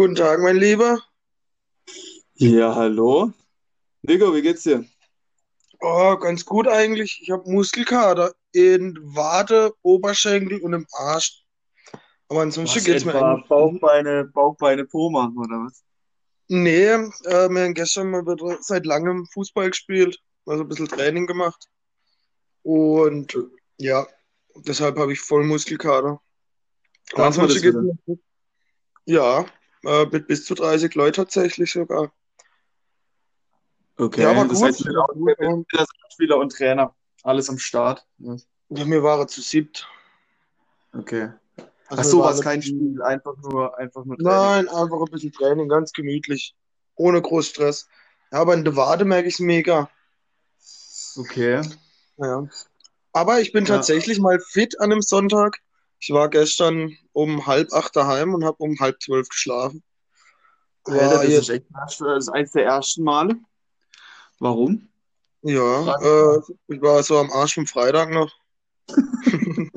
Guten Tag, mein Lieber. Ja, hallo. Nico, wie geht's dir? Oh, ganz gut eigentlich. Ich habe Muskelkater in Wade, Oberschenkel und im Arsch. Aber ansonsten Was geht's mir eigentlich. Bauchbeine, Bauchbeine, Po machen oder was? Nee, äh, wir haben gestern mal wieder seit langem Fußball gespielt, also ein bisschen Training gemacht. Und ja, deshalb habe ich voll Muskelkater. Aber ansonsten geht's mir. Ja, äh, mit bis zu 30 Leuten tatsächlich sogar. Ja, war Okay, das gut, heißt. Und, wieder Spieler und Trainer. Alles am Start. Ja. ja, wir waren zu siebt. Okay. Ach Also wir so, war es kein. Spiel, einfach nur, einfach nur Training. Nein, einfach ein bisschen Training, ganz gemütlich. Ohne groß Stress. Ja, aber in der Wade merke ich es mega. Okay. Ja. Aber ich bin Ja. tatsächlich mal fit an einem Sonntag. Ich war gestern um halb acht daheim und habe um halb zwölf geschlafen. Alter, das ist jetzt, echt krass. Das ist eins der ersten Male. Warum? ja, äh, ich war so am Arsch vom Freitag noch.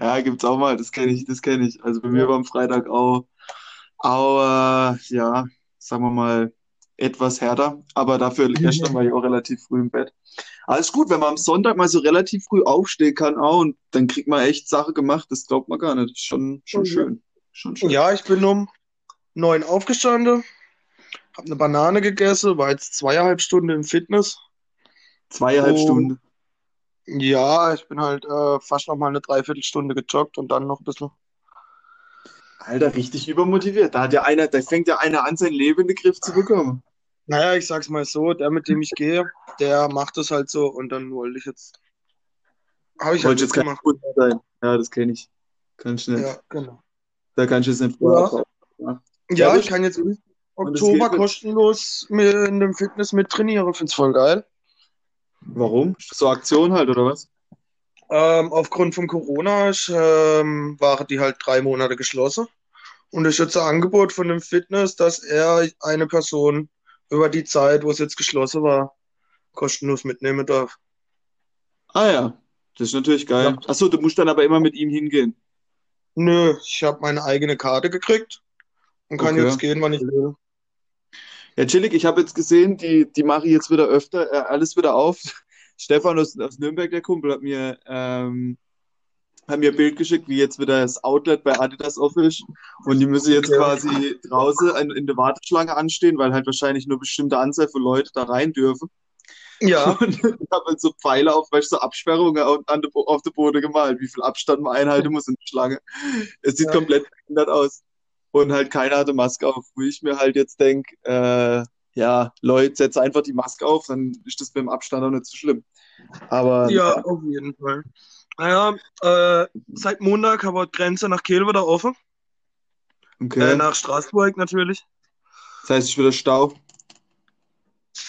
Ja, gibt's auch mal, das kenne ich, das kenne ich. Also bei mir war am Freitag auch, auch äh, ja, sagen wir mal, etwas härter. Aber dafür gestern war ich auch relativ früh im Bett. Alles gut, wenn man am Sonntag mal so relativ früh aufstehen kann auch und dann kriegt man echt Sache gemacht, das glaubt man gar nicht. Schon, schon schön. Schon schön. Ja, ich bin um neun aufgestanden, habe eine Banane gegessen, war jetzt zweieinhalb Stunden im Fitness. Zweieinhalb Und Stunden. ja, ich bin halt äh, fast noch mal eine Dreiviertelstunde gejoggt und dann noch ein bisschen. Alter, richtig übermotiviert. Da hat ja einer, da fängt ja einer an, sein Leben in den Griff zu bekommen. Naja, ich sag's mal so, der, mit dem ich gehe, der macht das halt so und dann wollte ich jetzt, habe ich halt Wollte jetzt kein mitgemacht. Kunde sein. Ja, das kenne ich. Du nicht. Ja, genau. Da kannst du jetzt nicht vorher Ja. Ja. Ja, ich kann jetzt es Oktober mit. kostenlos mir in dem Fitness mit trainieren, find's voll geil. Warum? So Aktion halt, oder was? Ähm, aufgrund von Corona ähm, waren die halt drei Monate geschlossen und ist jetzt ein Angebot von dem Fitness, dass er eine Person über die Zeit, wo es jetzt geschlossen war, kostenlos mitnehmen darf. Ah ja, das ist natürlich Ja. geil. Achso, du musst dann aber immer mit ihm hingehen. Nö, ich habe meine eigene Karte gekriegt und kann jetzt Okay. gehen, wann ich will. Ja, chillig, ich habe jetzt gesehen, die, die mache ich jetzt wieder öfter, äh, alles wieder auf. Stefan aus, aus Nürnberg, der Kumpel, hat mir, ähm, hat mir ein Bild geschickt, wie jetzt wieder das Outlet bei Adidas offen ist. Und die müssen jetzt quasi draußen in, in der Warteschlange anstehen, weil halt wahrscheinlich nur bestimmte Anzahl von Leuten da rein dürfen. Ja, Und ich habe halt so Pfeile auf, weißt du, so Absperrungen an, an Bo- auf der Boden gemalt, wie viel Abstand man einhalten muss in der Schlange. Es sieht ja. komplett verändert aus. Und halt keiner hatte Maske auf, wo ich mir halt jetzt denke, äh, ja, Leute, setz einfach die Maske auf, dann ist das beim Abstand auch nicht so schlimm. Aber Ja, auf jeden Fall. Naja, äh, seit Montag haben wir die Grenze nach Kiel wieder offen. Äh, okay. nach Straßburg natürlich. Das heißt, ich wieder Stau.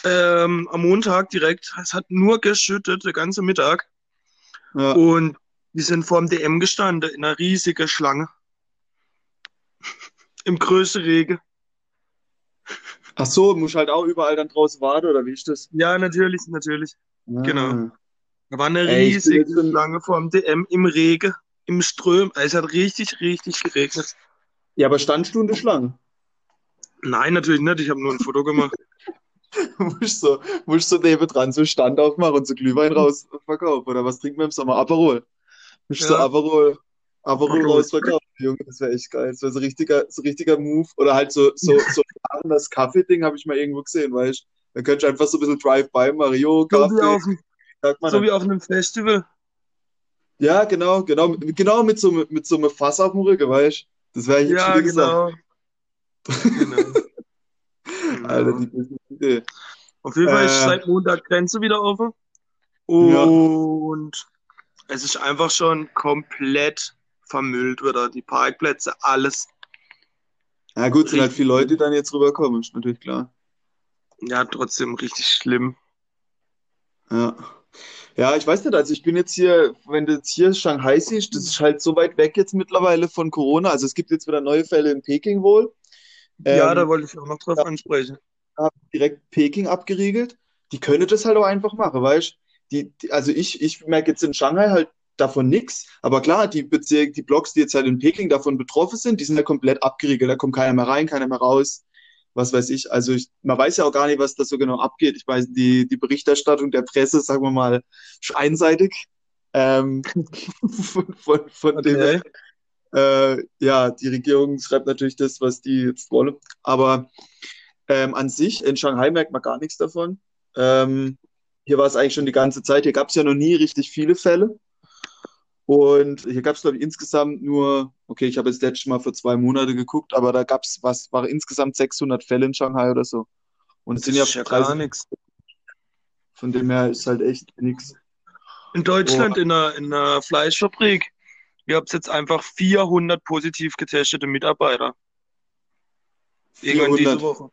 Ähm, am Montag direkt. Es hat nur geschüttet, den ganzen Mittag. Ja. Und wir sind vor dem DM gestanden, in einer riesigen Schlange. Im größten Regen. Ach so, muss halt auch überall dann draußen warten, oder wie ist das? Ja, natürlich, natürlich. Genau. Da war eine Ey, riesige Schlange vor dem DM im Regen, im Ström. Es hat richtig, richtig geregnet. ja, aber Standstunde Schlange. Nein, natürlich nicht. Ich habe nur ein Foto gemacht. Musst so, musst so neben dran so Stand aufmachen und so Glühwein raus verkaufen. Oder was trinken wir im Sommer? Aperol. Musst so Ja, Aperol, Aperol Aperol raus Spritz. verkaufen, Junge. Das wäre echt geil. Das wäre so richtiger, so richtiger Move. Oder halt so, so, so ein das Kaffee-Ding habe ich mal irgendwo gesehen, weißt du? Da könntest du einfach so ein bisschen Drive-by, Mario, So Kaffee, auf, sagt man so dann. wie auf einem Festival. Ja, genau, genau, genau mit so, mit so einem Fass auf dem Rücken, weißt du? Das wäre eine Ja, chillige Sache. genau. Genau. Alter, Genau. die beste Idee. Auf jeden Fall ist Äh, seit Montag Grenze wieder offen. ja. Und es ist einfach schon komplett vermüllt wieder. Die Parkplätze, alles Ja, gut, sind halt viele Leute, die dann jetzt rüberkommen, ist natürlich klar. Ja, trotzdem richtig schlimm. Ja. Ja, ich weiß nicht, also ich bin jetzt hier, wenn du jetzt hier Shanghai siehst, das ist halt so weit weg jetzt mittlerweile von Corona. Also es gibt jetzt wieder neue Fälle in Peking wohl. Ja, da Ähm, wollte ich auch noch drauf ja, ansprechen. direkt Peking abgeriegelt. Die können das halt auch einfach machen, weißt du? Also ich, ich merke jetzt in Shanghai halt davon nichts. Aber klar, die Bezirke, die Blocks, die jetzt halt in Peking davon betroffen sind, die sind ja komplett abgeriegelt. Da kommt keiner mehr rein, keiner mehr raus. Was weiß ich. Also ich, man weiß ja auch gar nicht, was da so genau abgeht. Ich weiß, die, die Berichterstattung der Presse, sagen wir mal, einseitig. Ähm, von von, von Okay. dem, äh, ja, die Regierung schreibt natürlich das, was die jetzt wollen. Aber ähm, an sich, in Shanghai merkt man gar nichts davon. Ähm, hier war es eigentlich schon die ganze Zeit. Hier gab es ja noch nie richtig viele Fälle. Und hier gab es, glaube ich, insgesamt nur, okay, ich habe jetzt letztes Mal für zwei Monate geguckt, aber da gab es, was, waren insgesamt 600 Fälle in Shanghai oder so. Und es sind ja ja gar 30, nichts. von dem her ist halt echt nichts. In Oh, Deutschland in einer, in einer Fleischfabrik, ihr habt jetzt einfach 400 positiv getestete Mitarbeiter. Irgendwann diese 400. Woche.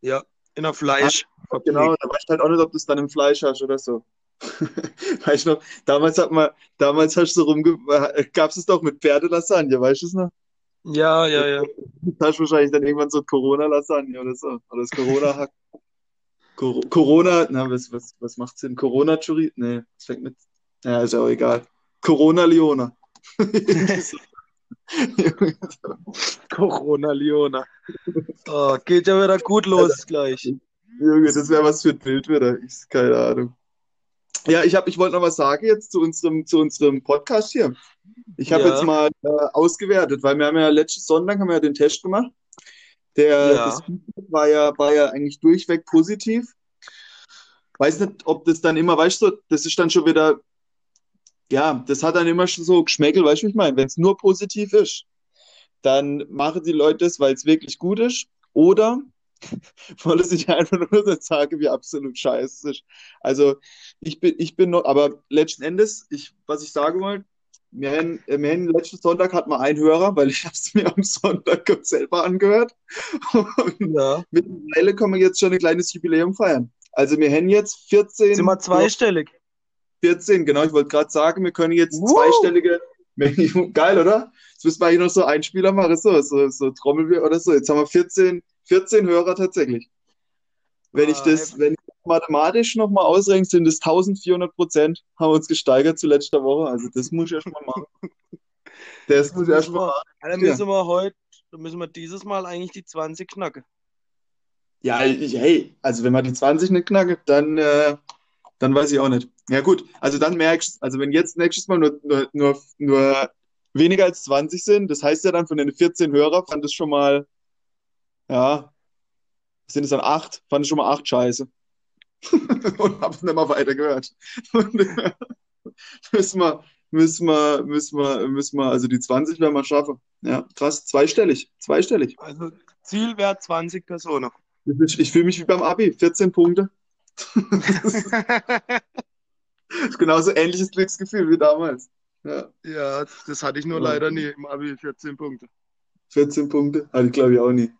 Ja, in einer Fleischfabrik. genau, da weiß ich halt auch nicht, ob du es dann im Fleisch hast oder so. Weißt du noch, damals hat man, damals hast du so rumge, gab es doch mit Pferdelasagne, weißt du es noch? Ja, ja, ja. Das hast du wahrscheinlich dann irgendwann so Corona-Lasagne oder so. Oder das Corona-Hack. Cor Corona, na, was, was, was macht Sinn? Corona-Churi? Nee, das fängt mit. Ja, ist ja auch egal. Corona-Leona. Irgendwie so. Corona, Leona. Oh, geht ja wieder gut los gleich. Junge, das wäre was für ein Bild wieder. Ich, keine Ahnung. Ja, ich hab, ich wollte noch was sagen jetzt zu unserem, zu unserem Podcast hier. Ich habe jetzt Ja, mal äh, ausgewertet, weil wir haben ja letzten Sonntag haben wir ja den Test gemacht. Der, ja. War ja, war ja eigentlich durchweg positiv. Weiß nicht, ob das dann immer, weißt du, das ist dann schon wieder, ja, das hat dann immer schon so Geschmäckel, weißt du, ich meine? Wenn es nur positiv ist, dann machen die Leute das, weil es wirklich gut ist. Oder wollen sich einfach nur so sagen, wie absolut scheiße es ist. Also ich bin, ich bin noch, aber letzten Endes, ich, was ich sagen wollte, wir haben, wir haben letzten Sonntag hatten wir einen Hörer, weil ich habe es mir am Sonntag selber angehört. Und Ja. mittlerweile können wir jetzt schon ein kleines Jubiläum feiern. Also wir haben jetzt Sind 14, wir zweistellig? 14, genau, ich wollte gerade sagen, wir können jetzt Woo! zweistellige, geil, oder? Jetzt müssen wir hier noch so Einspieler machen, so, so, so Trommelwirbel oder so. Jetzt haben wir 14, 14 Hörer tatsächlich. Wenn ich Ah, das, heftig. wenn ich das mathematisch nochmal ausrechne, sind es 1400 Prozent, haben wir uns gesteigert zu letzter Woche. Also das muss ich erst mal machen. Das Das muss ich erst müssen mal wir, machen. dann müssen wir heute, dann müssen wir dieses Mal eigentlich die 20 knacken. ja ich, hey, also wenn man die 20 nicht knackt, dann, äh, dann weiß ich auch nicht. Ja gut, also dann merkst du, also wenn jetzt nächstes Mal nur, nur, nur, nur weniger als 20 sind, das heißt ja dann von den 14 Hörern fand es schon mal, ja, sind es dann acht, fand ich schon mal acht scheiße. Und hab's nicht mal weitergehört. Und, äh, müssen wir, müssen wir, müssen wir, müssen wir, also die 20 werden wir schaffen. Ja, krass, zweistellig, zweistellig. Also Zielwert 20 Personen. Ist- Ich fühle mich wie beim Abi, 14 Punkte. Das ist genauso ähnliches Glücksgefühl wie damals. Ja, Ja, das hatte ich nur ja. leider nie im Abi, 14 Punkte. 14 Punkte, hatte ich glaube ich auch nie.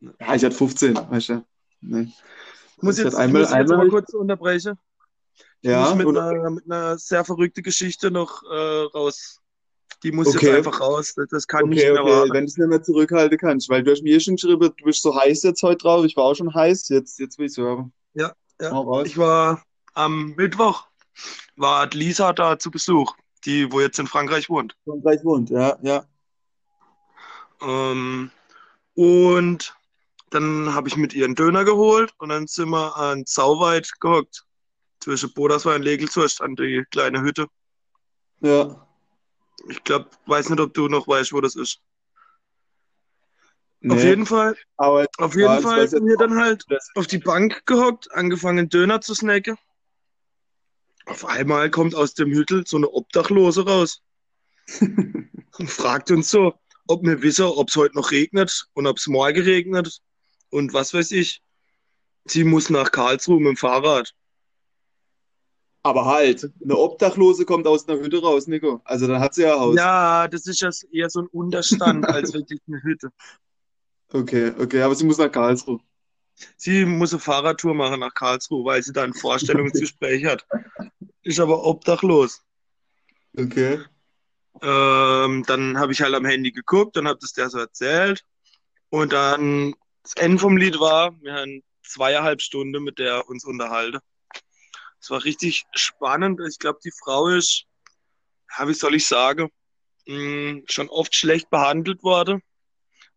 Ja, ich hatte 15, weißt du. Nee. Ich muss Ich jetzt, hatte ich einmal, muss jetzt einmal, kurz unterbrechen. Ich muss ja, mit oder? einer, mit einer sehr verrückten Geschichte noch äh, raus. Die muss jetzt Okay, einfach raus. Das, kann nicht okay, mehr okay, wenn du es nicht mehr zurückhalten kannst, weil du hast mir schon geschrieben, du bist so heiß jetzt heute drauf, ich war auch schon heiß, jetzt, jetzt will ich es hören. Ja, ja. Ich war am Mittwoch, war Lisa da zu Besuch, die, wo jetzt in Frankreich wohnt. Frankreich wohnt, ja, ja. Ähm, und dann habe ich mit ihr einen Döner geholt und dann sind wir an Sauweit gehockt. Zwischen Bodersweiler und Legelzurst an die kleine Hütte. Ja. Ich glaube, weiß nicht, ob du noch weißt, wo das ist. Auf Nee, jeden Fall, aber auf ja, jeden ich Fall sind wir dann halt auf die Bank gehockt, angefangen Döner zu snacken. Auf einmal kommt aus dem Hüttel so eine Obdachlose raus und fragt uns so, ob wir wissen, ob es heute noch regnet und ob es morgen regnet und was weiß ich. Sie muss nach Karlsruhe mit dem Fahrrad. aber halt, eine Obdachlose kommt aus einer Hütte raus, Nico. Also dann hat sie ja Haus. Ja, das ist ja eher so ein Unterstand als wirklich eine Hütte. Okay, okay, aber sie muss nach Karlsruhe. Sie muss eine Fahrradtour machen nach Karlsruhe, weil sie da ein Vorstellungsgespräch hat. Ist aber obdachlos. Okay. Ähm, dann habe ich halt am Handy geguckt und habe das der so erzählt. Und dann das Ende vom Lied war, wir haben zweieinhalb Stunden mit der uns unterhalten. Es war richtig spannend. Ich glaube, die Frau ist ja, wie soll ich sagen, mh, schon oft schlecht behandelt worden.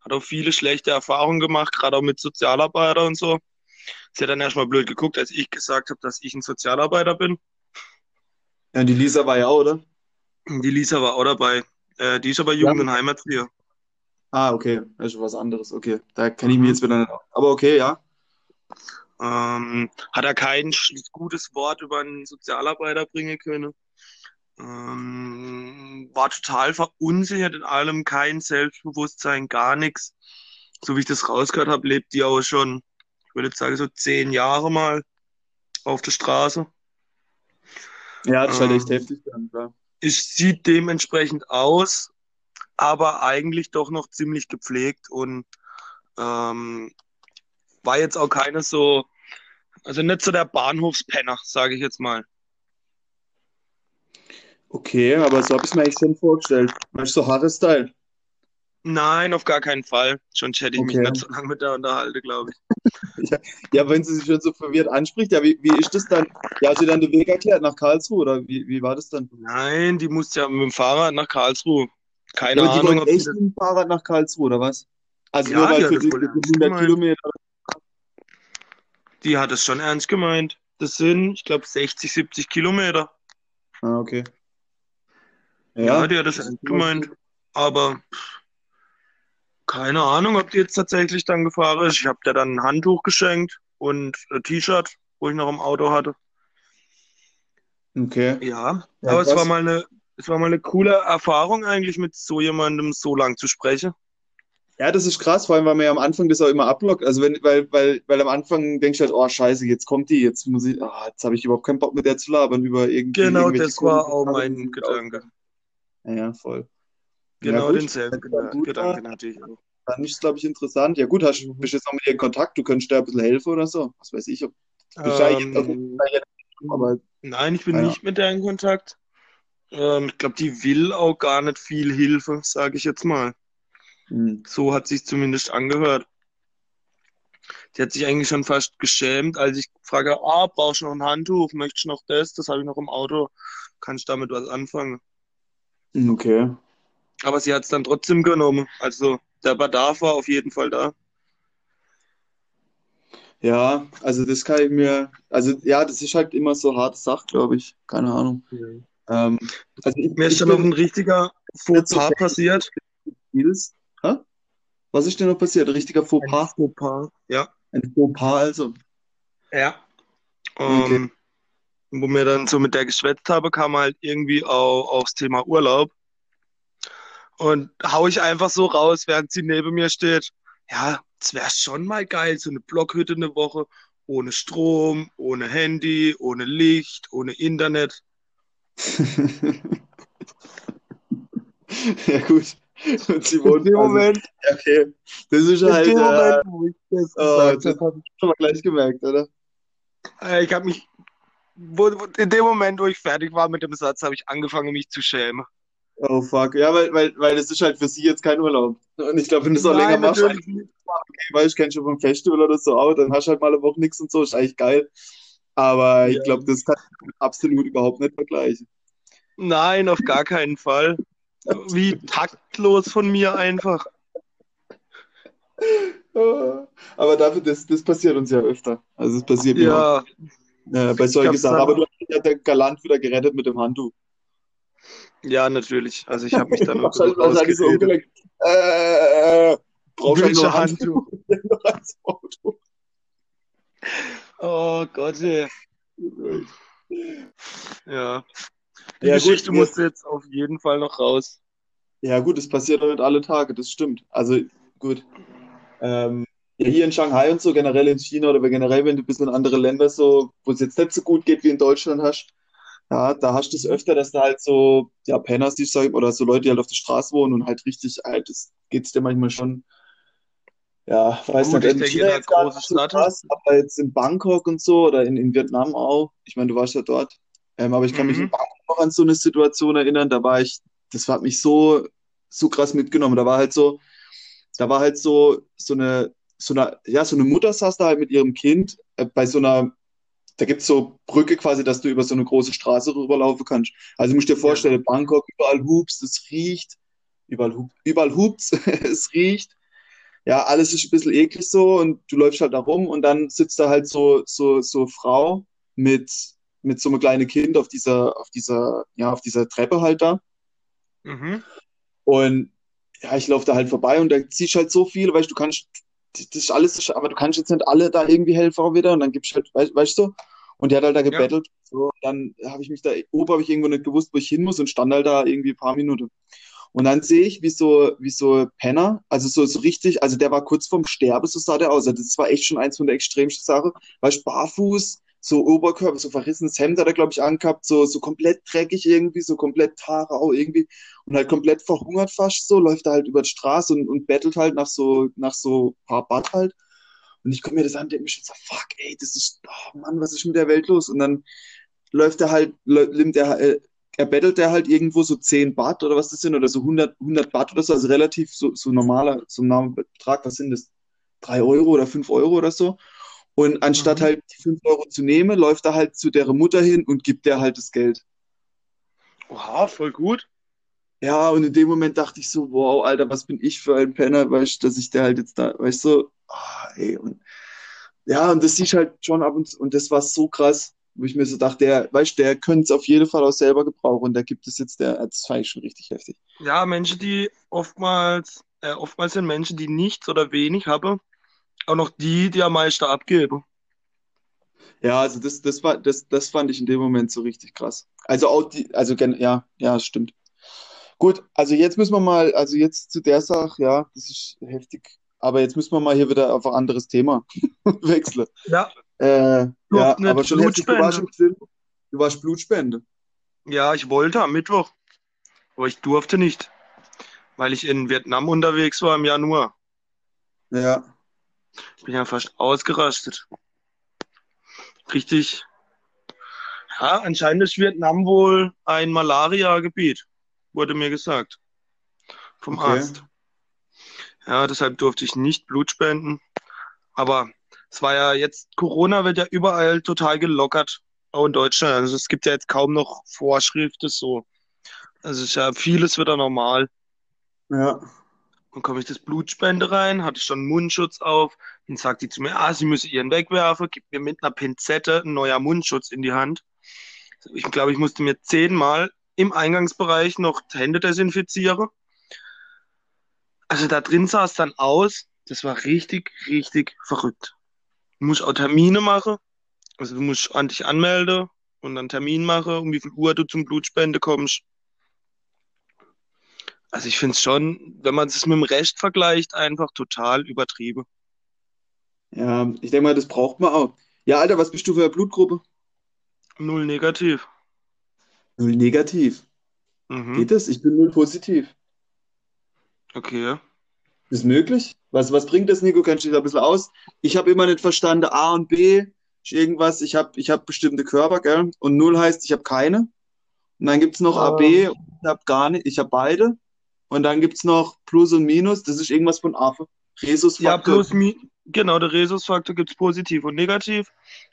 Hat auch viele schlechte Erfahrungen gemacht, gerade auch mit Sozialarbeiter und so. Sie hat dann erstmal blöd geguckt, als ich gesagt habe, dass ich ein Sozialarbeiter bin. Ja, die Lisa war ja auch, oder? Die Lisa war auch dabei. Äh, die ist aber Ja. Jugend- und Heimatpflege. Ah, okay. Das ist schon was anderes. Okay. Da kenne ich mich Mhm. jetzt wieder nicht aus. Aber okay, ja. Ähm, hat er kein gutes Wort über einen Sozialarbeiter bringen können. Ähm, war total verunsichert in allem, kein Selbstbewusstsein, gar nichts. So wie ich das rausgehört habe, lebt die auch schon, ich würde jetzt sagen, so zehn Jahre mal auf der Straße. Ja, das ist halt echt Ähm, heftig dann, klar. es sieht dementsprechend aus, aber eigentlich doch noch ziemlich gepflegt und ähm, war jetzt auch keine so, also nicht so der Bahnhofspenner, sage ich jetzt mal. Okay, aber so habe ich es mir echt schon vorgestellt. Weißt du, so harter Style. Nein, auf gar keinen Fall. Sonst hätte ich mich Okay. nicht so lange mit der unterhalten, glaube ich. Ja, ja, wenn sie sich schon so verwirrt anspricht, ja, wie, wie ist das dann? Ja, hat sie dann den Weg erklärt nach Karlsruhe oder wie, wie war das dann? Nein, die musste ja mit dem Fahrrad nach Karlsruhe. Keine aber die Ahnung, wollen die echt mit dem Fahrrad nach Karlsruhe oder was? Also Ja, nur weil für die wohl für ernst 100 gemeint. Kilometer. Die hat es schon ernst gemeint. Das sind, ich glaube, 60, 70 Kilometer. Ah, okay. Ja, Ja, die hat es das ernst gemeint. gut. Aber keine Ahnung, ob die jetzt tatsächlich dann gefahren ist. Ich habe der dann ein Handtuch geschenkt und ein T-Shirt, wo ich noch im Auto hatte. Okay. Ja, Ja, aber es war mal eine, es war mal eine coole Erfahrung eigentlich, mit so jemandem so lang zu sprechen. Ja, das ist krass, vor allem, weil man ja am Anfang das auch immer ablockt. Also wenn, weil, weil, weil am Anfang denkst du halt, oh Scheiße, jetzt kommt die, jetzt muss ich, ah, jetzt habe ich überhaupt keinen Bock mit der zu labern über irgendwie Genau, das war auch mein Gedanke. aussehen. Ja, ja, voll. Ja, Genau gut. denselben Wenn es dann Geda- gut war, Gedanken hatte ich auch. dann ist es, glaube ich, interessant. Ja, gut, hast, Mhm. bist jetzt noch mit ihr in Kontakt, du könntest dir ein bisschen helfen oder so. Was weiß ich, ob, bist ja jetzt, also, Ähm, aber, nein, ich bin naja. nicht mit der in Kontakt. Ähm, ich glaube, die will auch gar nicht viel Hilfe, sage ich jetzt mal. Hm. So hat sich zumindest angehört. Die hat sich eigentlich schon fast geschämt, als ich frage, ah, brauchst du noch ein Handtuch? Möchtest du noch das? Das habe ich noch im Auto. Kann ich damit was anfangen? Okay. Aber sie hat es dann trotzdem genommen. Also der Bedarf war auf jeden Fall da. Ja, also das kann ich mir, also ja, das ist halt immer so harte Sache, glaube ich. Keine Ahnung. Ähm, also ich, Mir ist dann noch ein richtiger Fauxpas passiert. Hä? Was ist denn noch passiert? Ein richtiger Ein Fauxpas? Fauxpas. Ja. Ein Fauxpas, also. Ja. Okay. Ähm, wo wir dann so mit der geschwätzt habe, kam halt irgendwie auch aufs Thema Urlaub. Und hau ich einfach so raus, während sie neben mir steht. Ja, es wäre schon mal geil, so eine Blockhütte eine Woche, ohne Strom, ohne Handy, ohne Licht, ohne Internet. Ja, gut. Und sie In wohnt, dem also, Moment, okay. Das ist in halt, dem äh, Moment, wo ich das oh, gesagt habe, hast du aber gleich gemerkt, oder? ich, äh, ich habe mich, wo, wo, in dem Moment, wo ich fertig war mit dem Satz, habe ich angefangen, mich zu schämen. Oh, fuck. Ja, weil, weil, weil das ist halt für sie jetzt kein Urlaub. Und ich glaube, wenn du es auch länger machst, okay, weißt du, kennst du vom Festival oder so auch, dann hast du halt mal eine Woche nichts und so, ist eigentlich geil. Aber ich Ja. glaube, das kann ich absolut überhaupt nicht vergleichen. Nein, auf gar keinen Fall. Wie taktlos von mir einfach. Ah, Aber dafür, das, das passiert uns ja öfter. Also es passiert mir auch Ja, äh, bei ich solchen Sachen. Aber du hast ja der galant wieder gerettet mit dem Handtuch. ja, natürlich. Also ich habe mich dann Du halt so so rausgeredet. umgelenkt. Äh, brauchst ein Handtuch Handtuch? Oh Gott, ey. Ja. Die Ja, gut, Geschichte wir, musste jetzt auf jeden Fall noch raus. ja gut, das passiert doch nicht alle Tage, das stimmt. Also gut. Ähm, ja, hier in Shanghai und so, generell in China oder generell, wenn du ein bisschen in andere Länder so, wo es jetzt nicht so gut geht wie in Deutschland hast, ja, da hast du es öfter, dass da halt so, ja, Penner siehst, sag ich, mal, oder so Leute, die halt auf der Straße wohnen und halt richtig alt, das geht's dir manchmal schon, ja, weiß Gut, nicht, ich in China jetzt so Stadt. krass, aber jetzt in Bangkok und so oder in, in Vietnam auch, ich meine, du warst ja dort, ähm, aber ich kann mich in Mhm. Bangkok noch an so eine Situation erinnern, da war ich, das hat mich so, so krass mitgenommen, da war halt so, da war halt so, so eine, so eine, ja, so eine Mutter saß da halt mit ihrem Kind äh, bei so einer, da gibt's so Brücke quasi, dass du über so eine große Straße rüberlaufen kannst. Also du musst dir vorstellen, Bangkok, überall Hoops, es riecht, überall, Hup, überall Hoops, es riecht. Ja, alles ist ein bisschen eklig so und du läufst halt da rum und dann sitzt da halt so, so, so Frau mit, mit so einem kleinen Kind auf dieser, auf dieser, ja, auf dieser Treppe halt da. Mhm. Und ja, ich laufe da halt vorbei und da ziehst halt so viel, weißt du, du kannst, das ist alles, aber du kannst jetzt nicht alle da irgendwie helfen wieder und dann gibst halt, weißt, weißt du, und der hat halt da gebettelt. Ja. So, dann habe ich mich da, oben habe ich irgendwo nicht gewusst, wo ich hin muss und stand halt da irgendwie ein paar Minuten. Und dann sehe ich, wie so, wie so Penner, also so, so richtig, also der war kurz vorm Sterben, so sah der aus. Also das war echt schon eins von der extremsten Sachen. Weißt barfuß, so Oberkörper, so verrissenes Hemd hat er, glaube ich, angehabt, so, so komplett dreckig irgendwie, so komplett Tarau irgendwie und halt komplett verhungert fast so, läuft er halt über die Straße und, und bettelt halt nach so, nach so paar Bad halt. Und ich komme mir das an, denke mir schon so, fuck, ey, das ist, oh Mann, was ist mit der Welt los? Und dann läuft er halt, nimmt er, äh, er bettelt er halt irgendwo so 10 Baht oder was das sind, oder so 100, 100 Baht oder so, also relativ so, so normaler, so ein Betrag, was sind das? 3 Euro oder 5 Euro oder so. Und anstatt mhm. halt die 5 Euro zu nehmen, läuft er halt zu deren Mutter hin und gibt der halt das Geld. Oha, voll gut. Ja, und in dem Moment dachte ich so, wow, Alter, was bin ich für ein Penner, weißt du, dass ich der halt jetzt da, weißt du, oh, ey, und ja, und das siehst halt schon ab und zu, und das war so krass, wo ich mir so dachte, der, weißt der könnte es auf jeden Fall auch selber gebrauchen und da gibt es jetzt, der, das fand ich schon richtig heftig. Ja, Menschen, die oftmals, äh, oftmals sind Menschen, die nichts oder wenig haben, auch noch die, die am meisten abgeben. Ja, also das, das war, das, das fand ich in dem Moment so richtig krass. Also auch die, also ja, ja, stimmt. Gut, also jetzt müssen wir mal, also jetzt zu der Sache, ja, das ist heftig. Aber jetzt müssen wir mal hier wieder auf ein anderes Thema wechseln. Ja. Äh, ja, aber schon heftig, du warst, im du warst Blutspende. Ja, ich wollte am Mittwoch, aber ich durfte nicht, weil ich in Vietnam unterwegs war im Januar. Ja. Ich bin ja fast ausgerastet. Richtig. Ja, anscheinend ist Vietnam wohl ein Malaria-Gebiet, wurde mir gesagt. Vom okay. Arzt. Ja, deshalb durfte ich nicht Blut spenden. Aber es war ja jetzt, Corona wird ja überall total gelockert, auch in Deutschland. Also es gibt ja jetzt kaum noch Vorschriften so. Also es ist ja vieles wieder normal. Ja. Dann komme ich das Blutspende rein, hatte schon Mundschutz auf. Dann sagt die zu mir, ah, sie müsse ihren wegwerfen, gibt mir mit einer Pinzette ein neuer Mundschutz in die Hand. Ich glaube, ich musste mir zehnmal im Eingangsbereich noch Hände desinfizieren. Also da drin sah es dann aus, das war richtig, richtig verrückt. Du musst auch Termine machen. Also du musst an dich anmelden und dann Termin machen, um wie viel Uhr du zum Blutspende kommst. Also ich finde es schon, wenn man es mit dem Recht vergleicht, einfach total übertrieben. Ja, ich denke mal, das braucht man auch. Ja, Alter, was bist du für eine Blutgruppe? Null negativ. Null negativ. Mhm. Geht das? Ich bin null positiv. Okay. Ist möglich? Was, was bringt das, Nico? Kennst du dich da ein bisschen aus? Ich habe immer nicht verstanden, A und B ist irgendwas. Ich habe ich hab bestimmte Körper, gell? Und Null heißt, ich habe keine. Und dann gibt es noch AB und ich habe gar nicht. Ich habe beide. Und dann gibt es noch Plus und Minus. Das ist irgendwas von AFE. Rhesusfaktor. Ja, plus, genau, der Rhesusfaktor gibt es positiv und negativ.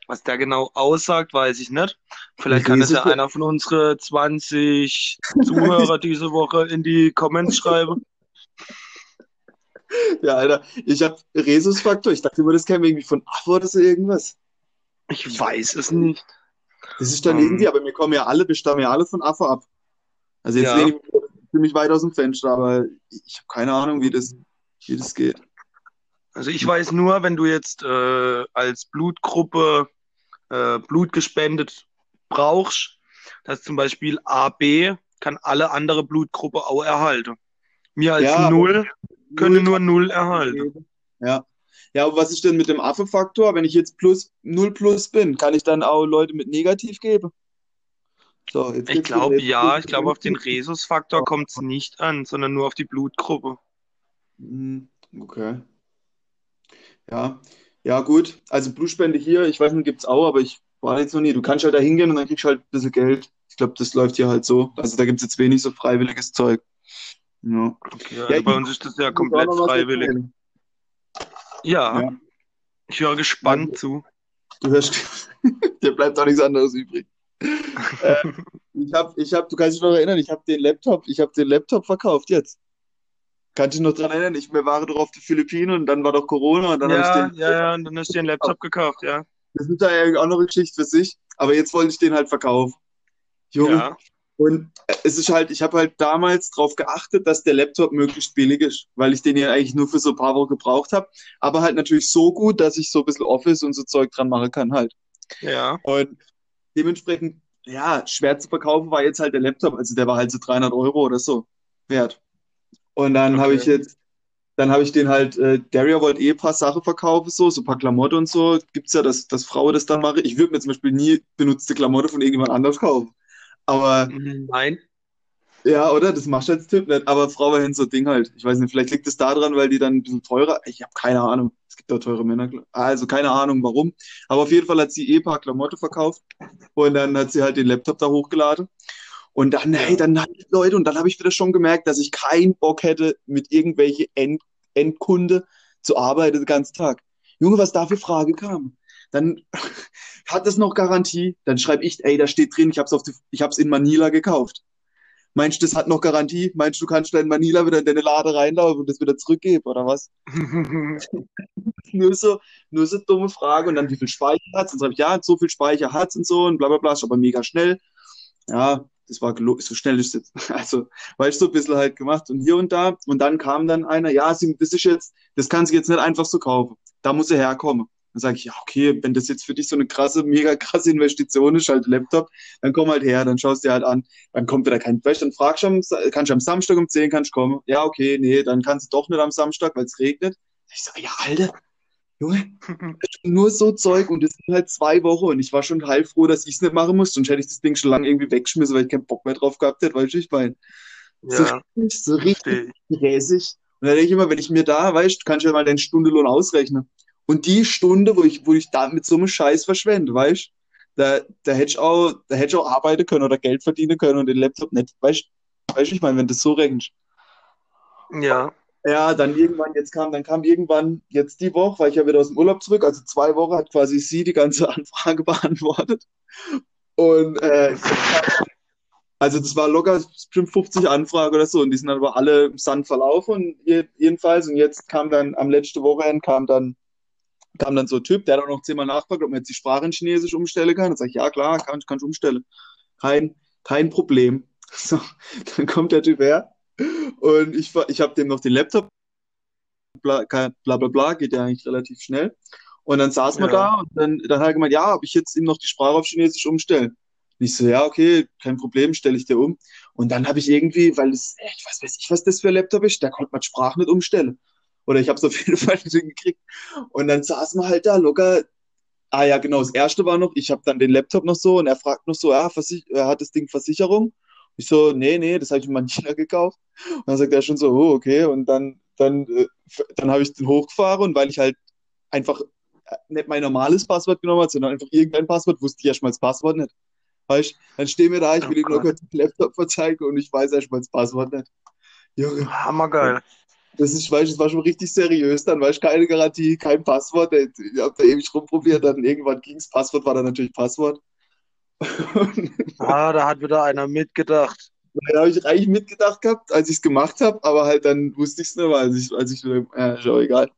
Was der genau aussagt, weiß ich nicht. Vielleicht kann es ja einer von unseren 20 Zuhörer diese Woche in die Comments schreiben. Ja, Alter, ich habe Rhesusfaktor. Ich dachte immer, das käme irgendwie von Affe oder so irgendwas. Ich weiß es nicht. Das ist dann um, ähm. irgendwie, aber wir kommen ja alle, wir stammen ja alle von Affe ab. Also jetzt ja. lehne ich ziemlich weit aus dem Fenster, aber ich habe keine Ahnung, wie das, wie das geht. Also ich weiß nur, wenn du jetzt äh, als Blutgruppe äh, Blut gespendet brauchst, dass zum Beispiel AB kann alle andere Blutgruppe auch erhalten. Mir als ja, Null können nur Null erhalten. Ja. Ja, aber was ist denn mit dem Affe-Faktor? Wenn ich jetzt plus Null plus bin, kann ich dann auch Leute mit Negativ geben? So, ich glaube ja, ich glaube auf den Rhesus-Faktor kommt es nicht an, sondern nur auf die Blutgruppe. Hm, okay. Ja, ja, gut. Also Blutspende hier, ich weiß nicht, gibt es auch, aber ich war jetzt noch nie. Du kannst halt da hingehen und dann kriegst du halt ein bisschen Geld. Ich glaube, das läuft hier halt so. Also da gibt es jetzt wenig so freiwilliges Zeug. Ja. Okay, ja, also bei uns ist das ja komplett freiwillig. Ja. ja. Ich höre gespannt also, zu. Du hörst, dir bleibt auch nichts anderes übrig. Äh, ich habe, ich hab, du kannst dich noch erinnern, ich habe den Laptop, ich habe den Laptop verkauft jetzt. Kannst du dich noch dran erinnern? Ich, wir waren doch auf die Philippinen und dann war doch Corona und dann habe Ja, ich den. ja, ja, und dann hast du dir einen Laptop gekauft, ja. Das ist ja eigentlich auch noch eine Geschichte für sich. Aber jetzt wollte ich den halt verkaufen. Junge. Ja, Und es ist halt, ich habe halt damals darauf geachtet, dass der Laptop möglichst billig ist, weil ich den ja eigentlich nur für so ein paar Wochen gebraucht habe. Aber halt natürlich so gut, dass ich so ein bisschen Office und so Zeug dran machen kann halt. ja, Und dementsprechend, ja, schwer zu verkaufen war jetzt halt der Laptop. Also der war halt so 300 Euro oder so wert. Und dann habe ich okay. jetzt, dann habe ich den halt, äh, Daria wollte eh ein paar Sachen verkaufen, so, so ein paar Klamotten und so. Gibt's ja, dass, dass Frauen das dann machen. Ich würde mir zum Beispiel nie benutzte Klamotten von irgendjemand anders kaufen. Aber Nein. ja, oder? Das machst du als Typ nicht. Aber Frauen haben so Ding halt. Ich weiß nicht, vielleicht liegt es daran, weil die dann ein bisschen teurer. Ich habe keine Ahnung. Es gibt auch teure Männer. Also keine Ahnung warum. Aber auf jeden Fall hat sie eh ein paar Klamotten verkauft. Und dann hat sie halt den Laptop da hochgeladen. Und dann, hey, dann halt Leute, und dann habe ich wieder schon gemerkt, dass ich keinen Bock hätte, mit irgendwelche End Endkunde zu arbeiten den ganzen Tag. Junge, was da für Frage kam. Dann hat es noch Garantie. Dann schreibe ich, ey, da steht drin, ich habe es auf die, ich habe es in Manila gekauft. Meinst du, das hat noch Garantie? Meinst du, du kannst da in Manila wieder in deine Lade reinlaufen und das wieder zurückgeben, oder was? Nur so, nur so dumme Frage. Und dann, wie viel Speicher hat's? Dann sage ich, ja, so viel Speicher hat's und so und bla bla bla, ist aber mega schnell. Ja, das war so schnell ist es jetzt. Also, war ich so ein bisschen halt gemacht und hier und da. Und dann kam dann einer, ja, das ist jetzt, das kann sie jetzt nicht einfach so kaufen. Da muss er herkommen. Dann sage ich, ja, okay, wenn das jetzt für dich so eine krasse, mega krasse Investition ist, halt Laptop, dann komm halt her, dann schaust dir halt an. Dann kommt wieder kein, du, dann fragst du, kannst du am Samstag um 10 kannst du kommen. Ja, okay, nee, dann kannst du doch nicht am Samstag, weil es regnet. Ich sage, ja, Alter, Junge, nur so Zeug und das sind halt zwei Wochen und ich war schon heilfroh, dass ich es nicht machen musste, sonst hätte ich das Ding schon lange irgendwie weggeschmissen, weil ich keinen Bock mehr drauf gehabt hätte, weißt du, ich meine, so Ja, richtig, so richtig gräsig. Und da denke ich immer, wenn ich mir da, weißt du, kannst du ja mal deinen Stundenlohn ausrechnen. Und die Stunde, wo ich, wo ich da mit so einem Scheiß verschwende, weißt da, da hätte ich auch, da hätte ich auch arbeiten können oder Geld verdienen können und den Laptop nicht, weißt du, weißt ich meine, wenn das so rechnest. Ja, Ja, dann irgendwann, jetzt kam, dann kam irgendwann jetzt die Woche, weil ich ja wieder aus dem Urlaub zurück, also zwei Wochen hat quasi sie die ganze Anfrage beantwortet. Und äh, also das war locker bestimmt 50 Anfragen oder so und die sind dann aber alle im Sand verlaufen und je- jedenfalls und jetzt kam dann am letzten Wochenende kam dann kam dann so ein Typ, der hat auch noch zehnmal nachgefragt, ob man jetzt die Sprache in Chinesisch umstellen kann. Dann sag ich, ja klar, kann, kann ich umstellen. Kein, kein Problem. So, dann kommt der Typ her und ich, ich habe dem noch den Laptop bla, bla bla bla, geht ja eigentlich relativ schnell. Und dann saß man ja. da und dann, dann hat er gemeint, ja, ob ich jetzt ihm noch die Sprache auf Chinesisch umstellen. Und ich so, ja, okay, kein Problem, stelle ich dir um. Und dann habe ich irgendwie, weil es, ich weiß, weiß ich, was das für ein Laptop ist, da konnte man Sprache nicht umstellen. Oder ich habe es auf jeden Fall nicht hingekriegt. Und dann saß man halt da locker. Ah ja, genau, das erste war noch, ich habe dann den Laptop noch so und er fragt noch so, ja, Versich er hat das Ding Versicherung? Ich so, nee, nee, das habe ich in Manila gekauft. Und dann sagt er schon so, oh, okay. Und dann, dann, äh, dann habe ich den hochgefahren und weil ich halt einfach äh, nicht mein normales Passwort genommen habe, sondern einfach irgendein Passwort, wusste ich erstmal das Passwort nicht. Weißt, dann stehen wir da, ich Oh will ihm nur kurz den Laptop verzeigen und ich weiß erstmal das Passwort nicht. Junge, Hammergeil. Das ist, weißt, das war schon richtig seriös, dann weißt keine Garantie, kein Passwort. Ich habe da ewig rumprobiert, dann irgendwann ging's. Passwort war dann natürlich Passwort. Ah, da hat wieder einer mitgedacht. da habe ich eigentlich mitgedacht gehabt, als ich es gemacht habe, aber halt dann wusste ich es nicht mehr, als ich, als ich, äh, ist auch egal.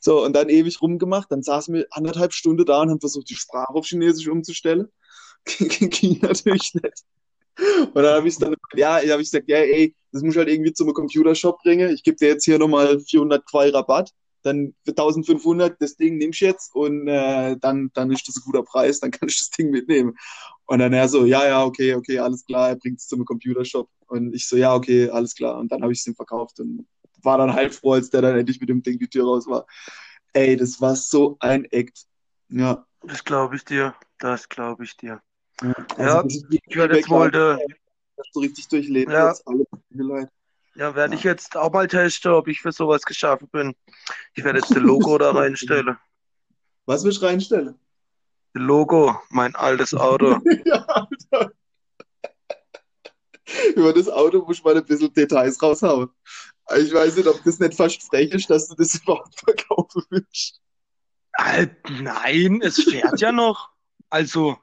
So, und dann ewig rumgemacht, dann saßen wir anderthalb Stunden da und haben versucht, die Sprache auf Chinesisch umzustellen. Ging natürlich nicht. Und dann habe ich dann, ja, habe ich gesagt, ja, ey, das muss ich halt irgendwie zum Computershop bringen. Ich gebe dir jetzt hier nochmal 400 Quai Rabatt. Dann für 1500 das Ding nimmst du jetzt und äh, dann, dann ist das ein guter Preis, dann kann ich das Ding mitnehmen. Und dann er so, ja, ja, okay, okay, alles klar, er bringt es zum Computershop. Und ich so, ja, okay, alles klar. Und dann habe ich es ihm verkauft und war dann halb froh, als der dann endlich mit dem Ding die Tür raus war. Ey, das war so ein Act. Ja. Das glaube ich dir. Das glaube ich dir. Ja. Ja, ist wirklich Ich werde jetzt wohl, de, so richtig durchlebt Ja. ja, werde ich jetzt auch mal testen, ob ich für sowas geschaffen bin. Ich werde jetzt das Logo da reinstellen. Was will ich reinstellen? Das Logo, mein altes Auto. ja, Alter. Über das Auto muss ich mal ein bisschen Details raushauen. Ich weiß nicht, ob das nicht fast frech ist, dass du das überhaupt verkaufen willst. Halt, nein, es fährt ja noch. Also,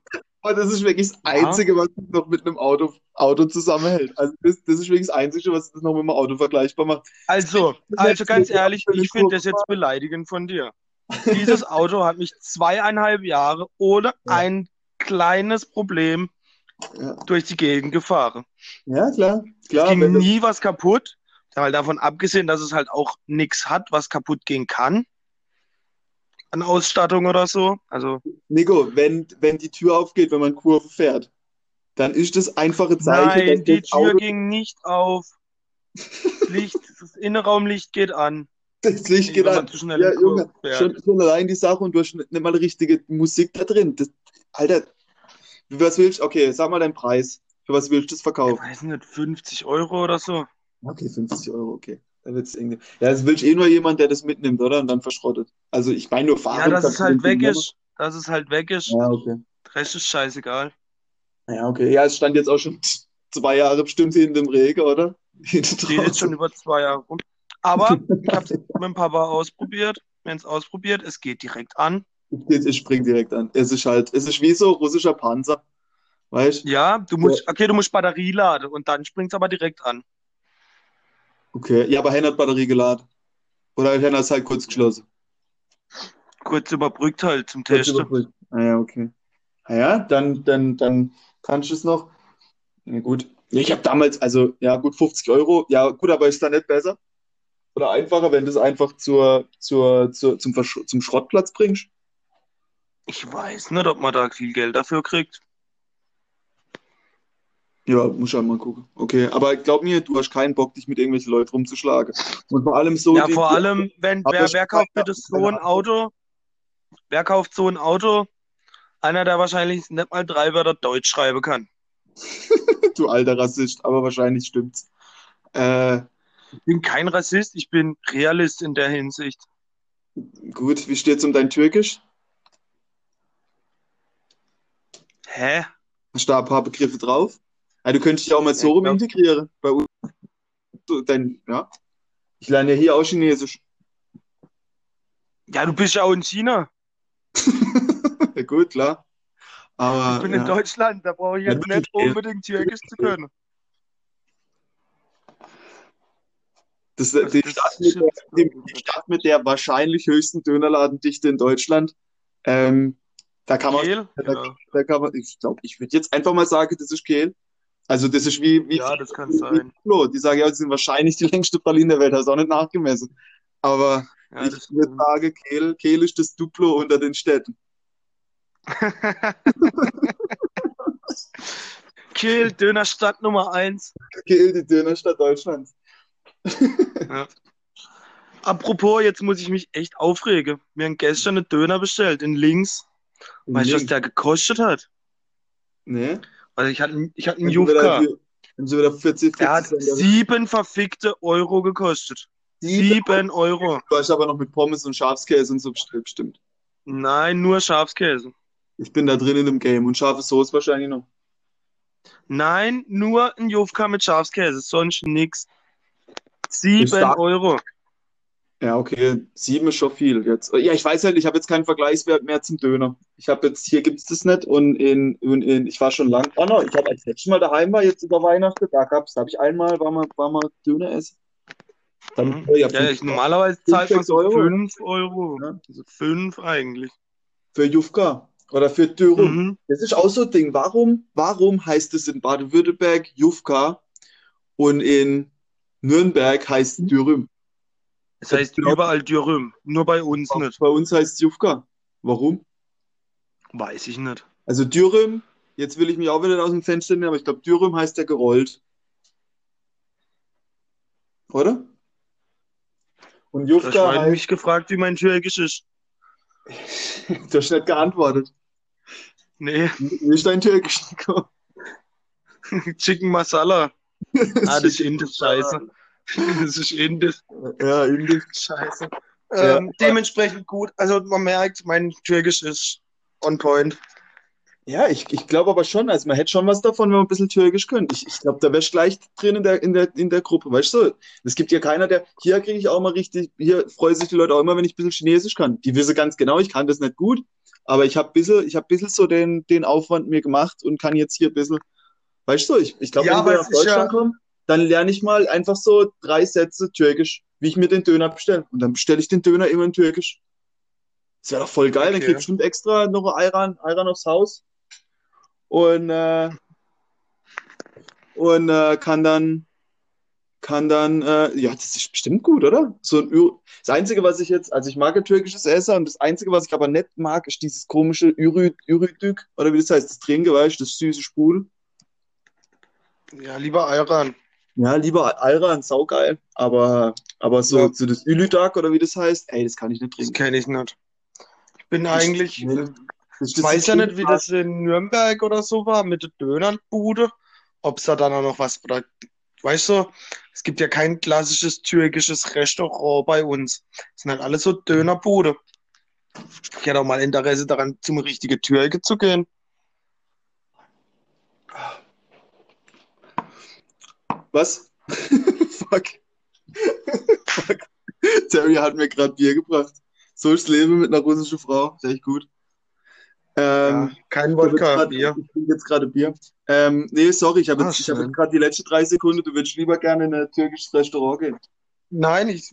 Aber das ist wirklich das ja. Einzige, was es noch mit einem Auto, Auto zusammenhält. Also das, das ist wirklich das Einzige, was das noch mit einem Auto vergleichbar macht. Also, also ganz ehrlich, ich finde das jetzt beleidigend von dir. Dieses Auto hat mich zweieinhalb Jahre ohne Ja. ein kleines Problem Ja, durch die Gegend gefahren. ja klar, Es klar, ging wenn das, nie was kaputt, weil davon abgesehen, dass es halt auch nichts hat, was kaputt gehen kann an Ausstattung oder so. Also, Nico, wenn, wenn die Tür aufgeht, wenn man Kurve fährt, dann ist das einfache Zeichen, nein, die Tür Auto ging nicht auf. Das Licht, das Innenraumlicht geht an, das Licht geht an. Ja, Junge, schon, schon allein die Sache und du hast nicht mal richtige Musik da drin. Das, Alter, was willst du? Okay, sag mal deinen Preis. Für was willst du das Ich verkaufen? weiß nicht, 50 Euro oder so. Okay, 50 Euro, okay. Dann wird's irgendwie. Ja, das willst eh nur jemand, der das mitnimmt, oder? Und dann verschrottet. Also ich meine nur Ja, fahren dass es halt weg ist. Dass es halt weg ist. Ja, okay. Rest ist scheißegal. Ja, okay. Ja, es stand jetzt auch schon zwei Jahre bestimmt hinter dem Regen, oder? Steht jetzt schon über zwei Jahre rum. Aber ich habe es mit dem Papa ausprobiert. Haben es ausprobiert. Es geht direkt an. Ich, ich spring direkt an. Es ist halt, es ist wie so russischer Panzer. Weißt du? Ja, du musst, okay, du musst Batterie laden und dann springt es aber direkt an. Okay. Ja, aber Hen hat Batterie geladen. Oder Hen hat es halt kurz geschlossen. Kurz überbrückt halt zum Kurz Testen. überbrückt. Ah ja, okay. Ah ja, dann, dann, dann kannst du es noch. Ja, gut. Ich habe damals, also, ja, gut, 50 Euro. Ja, gut, aber ist da nicht besser? Oder einfacher, wenn du es einfach zur, zur, zur, zum, Versch zum Schrottplatz bringst? Ich weiß nicht, ob man da viel Geld dafür kriegt. Ja, muss ich einmal gucken. Okay, aber glaub mir, du hast keinen Bock, dich mit irgendwelchen Leuten rumzuschlagen. Und vor allem so, Ja, vor allem, wenn, wer, wer kauft bitte so ein Auto? Wer kauft so ein Auto? Einer, der wahrscheinlich nicht mal drei Wörter Deutsch schreiben kann. du alter Rassist, aber wahrscheinlich stimmt's. Äh, Ich bin kein Rassist, ich bin Realist in der Hinsicht. gut, wie steht's um dein Türkisch? Hä? Hast du da ein paar Begriffe drauf? Ja, du könntest dich auch mal so Ja, ich rum glaub- integrieren. Bei uns, so, dein, ja. Ich lerne ja hier auch Chinesisch. Ja, du bist ja auch in China. Ja, gut, klar. Aber Ich bin ja. in Deutschland, da brauche ich Ja, jetzt gut, nicht unbedingt Türkisch zu können. das, Also die, das Stadt der, die Stadt mit der wahrscheinlich höchsten Dönerladendichte in Deutschland. Ähm, da kann man, Kehl? da, Ja. da kann man, ich glaube, ich würde jetzt einfach mal sagen, das ist Kehl. Also das ist wie, wie, ja, das kann wie, sein. Duplo. Die sagen ja, sie sind wahrscheinlich die längste Praline der Welt, hast du auch nicht nachgemessen. Aber Ja, ich würde sagen, Kehl, Kehl ist das Duplo unter den Städten. Kehl, Dönerstadt Nummer eins. Kehl, die Dönerstadt Deutschlands. Ja. Apropos, jetzt muss ich mich echt aufregen. Wir haben gestern einen Döner bestellt in Links. Weißt du, was der gekostet hat? Nee. Also ich hatte, ich hatte einen Jufka. wieder 40, 40 Der hat sieben verfickte Euro gekostet. Sieben Euro. Du hast aber noch mit Pommes und Schafskäse und so bestimmt. Nein, nur Schafskäse. Ich bin da drin in dem Game und scharfe Soße wahrscheinlich noch. Nein, nur ein Jufka mit Schafskäse, sonst nix. Sieben. Euro. Ja, okay. Sieben ist schon viel jetzt. Ja, ich weiß halt, ich habe jetzt keinen Vergleichswert mehr zum Döner. Ich habe jetzt, hier gibt's das nicht und in, in, in ich war schon lang. Oh no, ich habe als letztes Mal daheim war, jetzt über Weihnachten, da gab's, da habe ich einmal, war mal, war mal Döner essen. Dann, Mhm. ja, Ja, ich, normalerweise zahlt man sechs so Euro. fünf Euro. Ja. Also fünf eigentlich. für Jufka oder für Dürüm. Mhm. Das ist auch so ein Ding. Warum, warum heißt es in Baden-Württemberg Jufka und in Nürnberg heißt es? Das heißt überall Dürüm, nur bei uns nicht. Bei uns heißt es Jufka. Warum? Weiß ich nicht. Also Dürüm, jetzt will ich mich auch wieder aus dem Fenster nehmen, aber ich glaube, Dürüm heißt ja gerollt. Oder? Und Jufka vorhin heißt, mich gefragt, wie mein Türkisch ist. du hast nicht geantwortet. Nee, ist dein Türkisch, Nico? Chicken Masala. Ah, das ist scheiße. Das ist indisch, Ja, indisch. scheiße. Ja. Ähm, dementsprechend gut. Also man merkt, mein Türkisch ist on point. Ja, ich, ich glaube aber schon, also man hätte schon was davon, wenn man ein bisschen Türkisch könnte. Ich, ich glaube, da wärst du gleich drin in der, in der, in der Gruppe, weißt du? Es gibt ja keiner, der, hier kriege ich auch mal richtig, hier freuen sich die Leute auch immer, wenn ich ein bisschen Chinesisch kann. Die wissen ganz genau, ich kann das nicht gut, aber ich habe ein bisschen, ich habe ein bisschen so den, den Aufwand mir gemacht und kann jetzt hier ein bisschen, weißt du, ich, ich glaube, Ja, wenn wir nach ist ja, Deutschland kommen, dann lerne ich mal einfach so drei Sätze Türkisch, wie ich mir den Döner bestelle. Und dann bestelle ich den Döner immer in Türkisch. Das wäre doch voll geil, dann krieg ich okay. bestimmt extra noch ein Ayran, Ayran aufs Haus und, äh, und äh, kann dann, kann dann, äh, ja, das ist bestimmt gut, oder? So ein das Einzige, was ich jetzt, also ich mag ja türkisches Essen und das Einzige, was ich aber nicht mag, ist dieses komische Ürü, Ürüdük, oder wie das heißt, das Trinke, weißt du, das süße Sprudel. Ja, lieber Ayran. Ja, lieber Ayran, saugeil, aber, aber so, Ja, so das Ülüdag oder wie das heißt, ey, das kann ich nicht das trinken. kenne ich nicht. Ich bin Das ist eigentlich, das ich das weiß ja nicht, wie das in Nürnberg oder so war mit der Dönerbude. Ob es da dann auch noch was, oder, weißt du, es gibt ja kein klassisches türkisches Restaurant bei uns. Es sind halt alles so Dönerbude. Ich hätte auch mal Interesse daran, zum richtigen Türke zu gehen. Was? Fuck, fuck. Terry hat mir gerade Bier gebracht. So ist das Leben mit einer russischen Frau. Ist echt gut. Ja, Ähm, kein habe jetzt Wodka, Bier. ich trinke jetzt gerade Bier. Ähm, nee, sorry, ich habe Ah, jetzt, ich habe jetzt schön. gerade die letzten drei Sekunden. Du würdest lieber gerne in ein türkisches Restaurant gehen. Nein, ich,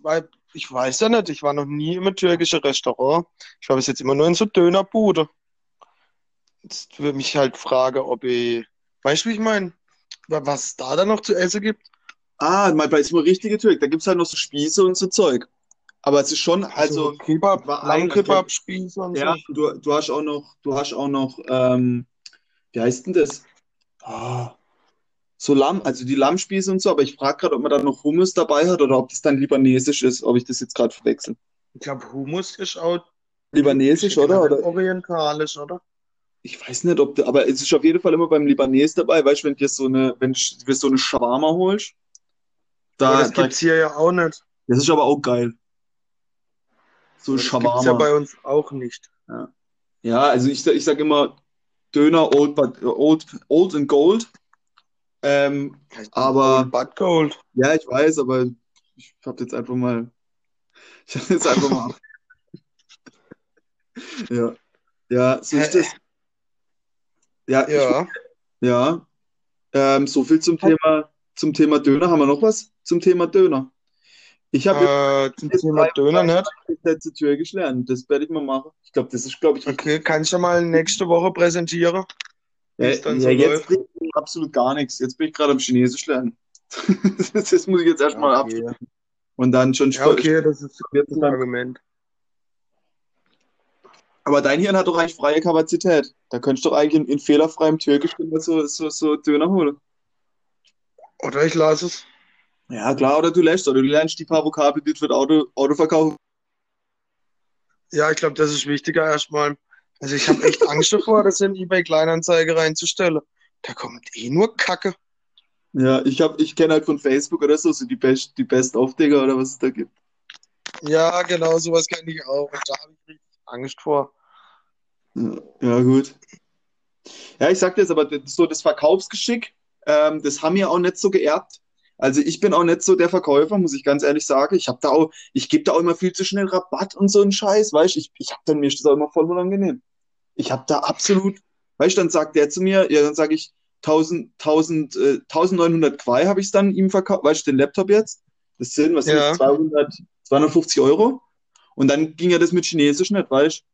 ich weiß ja nicht. Ich war noch nie im türkischen Restaurant. Ich war bis jetzt immer nur in so Dönerbude. Jetzt würde mich halt fragen, ob ich, weißt du, wie ich meine? Was es da dann noch zu essen gibt? Ah, mal bei ist mal richtige Türk. Da gibt's halt noch so Spieße und so Zeug. Aber es ist schon, Also also, Kebab, war ein, Lammkebab-Spieße und ja, so. du, du hast auch noch, du hast auch noch, ähm, wie heißt denn das? Ah, so Lamm, also die Lammspieße und so, aber ich frage gerade, ob man da noch Hummus dabei hat oder ob das dann libanesisch ist, ob ich das jetzt gerade verwechsel. Ich glaube, Hummus ist auch, Libanesisch, oder? Oder orientalisch, oder? Ich weiß nicht, ob, da- aber es ist auf jeden Fall immer beim Libanes dabei, weißt du, wenn du dir so eine, wenn du dir so eine Shawarma holst, Aber da, das da, gibt's hier ja auch nicht. das ist aber auch geil. So Aber das gibt's ja Shawarma. bei uns auch nicht. Ja, ja also ich, ich sag immer Döner Old, but, old, old and Gold. Ähm, aber But Gold. ja, ich weiß, aber ich hab jetzt einfach mal, ich hab jetzt einfach mal, ja, ja, so ist das. Ja, ich, Ja. ja, ähm, so viel zum Thema, zum Thema Döner. Haben wir noch was zum Thema Döner? Ich habe Äh, zum jetzt Thema Döner nicht. Sätze Türkisch lernen. Das werde ich mal machen. Ich glaube, das ist, glaube ich. Okay, kann ich ja mal nächste Woche präsentieren, wie Ja, ja, so jetzt absolut gar nichts. Jetzt bin ich gerade am Chinesisch lernen. Das muss ich jetzt Ja, erstmal ab okay. und dann schon Ja, okay, das ist wird ein. Argument. Aber dein Hirn hat doch eigentlich freie Kapazität. Da könntest du doch eigentlich in, in fehlerfreiem Türkisch so, so, so Döner holen. Oder ich lasse es. Ja, klar, oder du lässt, oder du lernst die paar Vokabeln, die du für das Auto, Auto verkaufen. Ja, ich glaube, das ist wichtiger erstmal. Also ich habe echt Angst davor, das in eBay Kleinanzeige reinzustellen. Da kommt eh nur Kacke. Ja, ich hab, ich kenne halt von Facebook oder so, so die Best, die Best-of-Digger oder was es da gibt. Ja, genau, sowas kenne ich auch. Und da habe ich richtig Angst vor. Ja, gut. Ja, ich sag dir jetzt aber, so das Verkaufsgeschick, ähm, das haben wir auch nicht so geerbt. Also ich bin auch nicht so der Verkäufer, muss ich ganz ehrlich sagen. Ich habe da auch, ich gebe da auch immer viel zu schnell Rabatt und so einen Scheiß, weißt du? Ich, ich habe dann mir ist das auch immer voll unangenehm. Ich habe da absolut, weißt du, dann sagt der zu mir, ja, dann sage ich 1000, 1000, äh, 1900 Quai habe ich dann ihm verkauft, weißt du, den Laptop jetzt. Das sind, was sind Ja. das, 200, 250 Euro. Und dann ging ja das mit Chinesisch nicht, weißt du?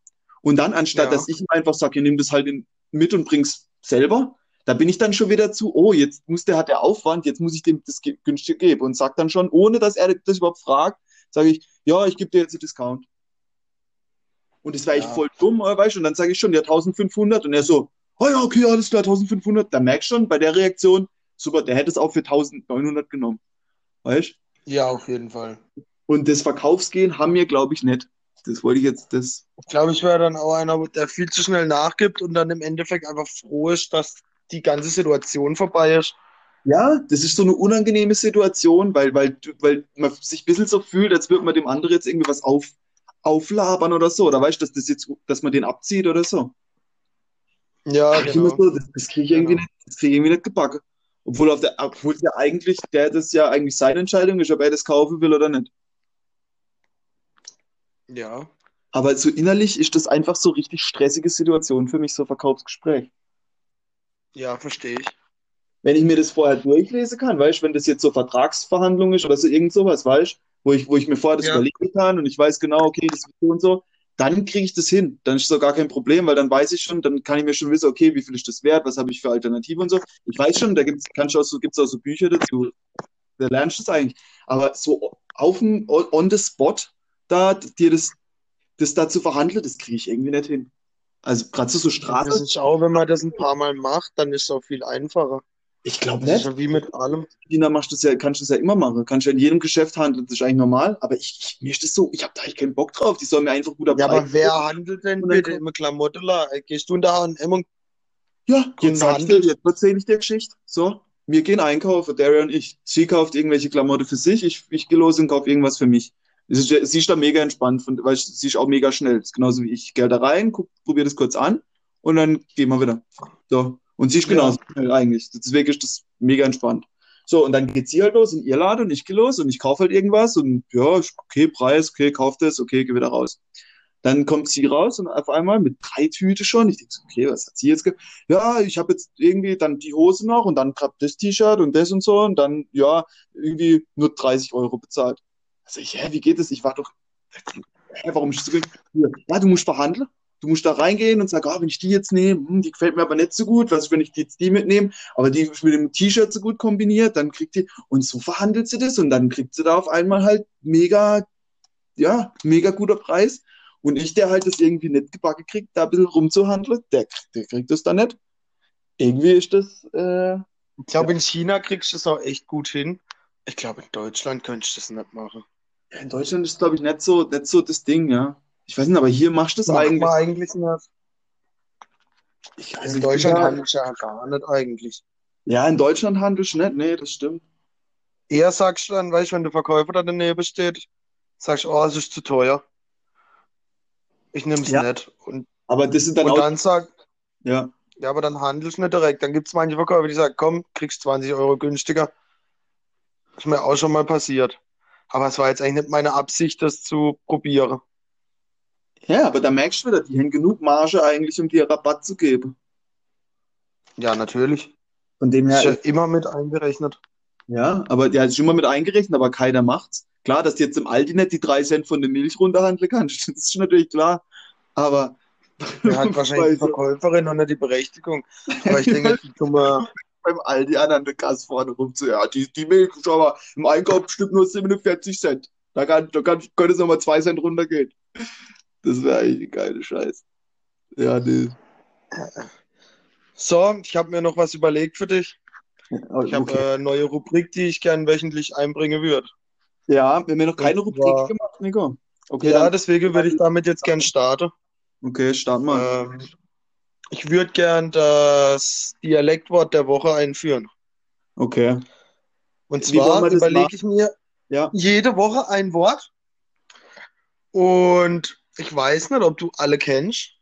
Und dann, anstatt Ja. dass ich ihm einfach sage, nimm das halt mit und bring's selber, da bin ich dann schon wieder zu, oh, jetzt muss der, hat der Aufwand, jetzt muss ich dem das günstig geben und sag dann schon, ohne dass er das überhaupt fragt, sage ich, ja, ich gebe dir jetzt einen Discount. Und das war echt Ja. voll dumm, äh, weißt du, und dann sage ich schon, ja, 1500 und er so, oh ja, okay, alles klar, 1500. Da merkst du schon bei der Reaktion, super, der hätte es auch für 1900 genommen, weißt du? Ja, auf jeden Fall. Und das Verkaufsgehen haben wir, glaube ich, nicht. Das wollte ich jetzt, das, Ich glaube, ich wäre dann auch einer, der viel zu schnell nachgibt und dann im Endeffekt einfach froh ist, dass die ganze Situation vorbei ist. Ja, das ist so eine unangenehme Situation, weil, weil, weil man sich ein bisschen so fühlt, als würde man dem anderen jetzt irgendwie was auf, auflabern oder so. Oder weißt du, dass das jetzt, dass man den abzieht oder so. Ja, immer genau. so, das, das kriege ich irgendwie Genau. nicht, das kriege ich irgendwie nicht gebacken. Obwohl auf der, obwohl ja eigentlich, der das ja eigentlich seine Entscheidung ist, ob er das kaufen will oder nicht. Ja. Aber so innerlich ist das einfach so richtig stressige Situation für mich, so Verkaufsgespräch. Ja, verstehe ich. Wenn ich mir das vorher durchlesen kann, weißt du, wenn das jetzt so Vertragsverhandlung ist oder so irgend sowas, weißt du, wo ich, wo ich mir vorher das Ja. überlegen kann und ich weiß genau, okay, das ist so und so, dann kriege ich das hin. Dann ist so gar kein Problem, weil dann weiß ich schon, dann kann ich mir schon wissen, okay, wie viel ist das wert, was habe ich für Alternative und so. Ich weiß schon, da gibt's, kannst du auch so, gibt's auch so Bücher dazu, da lernst du das eigentlich. Aber so auf dem, on the spot, da, dir das, das da zu verhandeln, das kriege ich irgendwie nicht hin. Also gerade so, so Das Straße, ist auch, wenn man das ein paar Mal macht, dann ist es auch viel einfacher. ich glaube nicht. ja wie mit allem. China machst du das ja, kannst du das ja immer machen. Kannst ja in jedem Geschäft handeln, das ist eigentlich normal. Aber ich, ich mir ist das so, ich habe da eigentlich keinen Bock drauf. Die sollen mir einfach guter Ja, aber wer handelt denn bitte im Klamottenladen? Gehst du in der H&M und Ja, jetzt handelt. jetzt erzähle ich dir Geschichte. So, wir gehen einkaufen, Daria und ich. Sie kauft irgendwelche Klamotten für sich, ich, ich gehe los und kaufe irgendwas für mich. Sie ist, ja- sie ist da mega entspannt, von, weil sie ist auch mega schnell. Das ist genauso wie ich. Ich gehe da rein, probiere das kurz an und dann gehen wir wieder. So. Und sie ist Ja. genauso schnell eigentlich. Deswegen ist das mega entspannt. So, und dann geht sie halt los in ihr Laden und ich gehe los und ich kaufe halt irgendwas und ja, okay, Preis, okay, kauf das, okay, geh wieder raus. Dann kommt sie raus und auf einmal mit drei Tüte schon. Ich denke so, okay, was hat sie jetzt? Ge ja, ich habe jetzt irgendwie dann die Hose noch und dann gerade das T-Shirt und das und so und dann, ja, irgendwie nur 30 Euro bezahlt. Also ich, hä, wie geht das? Ich war doch, hä, warum ist das so günstig? Ja, du musst verhandeln. Du musst da reingehen und sagen, ah, wenn ich die jetzt nehme, hm, die gefällt mir aber nicht so gut, was ist, wenn ich die jetzt die mitnehme, aber die ist mit dem T-Shirt so gut kombiniert, dann kriegt die, und so verhandelt sie das und dann kriegt sie da auf einmal halt mega, ja, mega guter Preis. Und ich, der halt das irgendwie nicht gebacken kriegt, da ein bisschen rumzuhandeln, der, der kriegt das dann nicht. Irgendwie ist das, äh, Ich glaube, in China kriegst du es auch echt gut hin. Ich glaube, in Deutschland könntest du das nicht machen. In Deutschland ist, glaube ich, nicht so, nicht so das Ding, ja. Ich weiß nicht, aber hier machst du das Macht eigentlich. man eigentlich nicht. Ich weiß In Deutschland handelst du ja gar nicht eigentlich. ja, in Deutschland handelst du nicht, nee, das stimmt. Eher sagst du dann, weißt du, wenn der Verkäufer da daneben steht, sagst du, oh, es ist zu teuer. Ich nehme es Ja. nicht. Und, Aber das sind dann und auch, dann sag, ja, ja, aber dann handelst du nicht direkt. Dann gibt es manche Verkäufer, die sagen, komm, kriegst 20 Euro günstiger. Ist mir auch schon mal passiert. Aber es war jetzt eigentlich nicht meine Absicht, das zu probieren. ja, aber da merkst du wieder, die haben genug Marge eigentlich, um dir Rabatt zu geben. Ja, natürlich. Von dem Ist ja her, immer mit eingerechnet. ja, aber der ist immer mit eingerechnet, aber keiner macht's. Klar, dass du jetzt im Aldi nicht die drei Cent von der Milch runterhandeln kannst, das ist natürlich klar. Aber Der hat wahrscheinlich die Verkäuferin und nicht die Berechtigung. Aber ich denke, die dumme, beim Aldi an an der Kasse vorne rum zu, ja, die, die Milch ist aber im Einkauf bestimmt nur 47 Cent. Da kann, da kann, könnte es nochmal 2 Cent runtergehen. Das wäre eigentlich eine geile Scheiß. Ja, nee. So, ich habe mir noch was überlegt für dich. Ich habe Okay. äh, eine neue Rubrik, die ich gern wöchentlich einbringen würde. Ja, wir haben ja noch keine Rubrik zwar- gemacht, Nico. Okay, Ja, deswegen würde ich damit jetzt gern starten. okay, start mal. Ähm, ich würde gern das Dialektwort der Woche einführen. Okay. Und zwar überlege ich mir Ja. jede Woche ein Wort. Und ich weiß nicht, ob du alle kennst,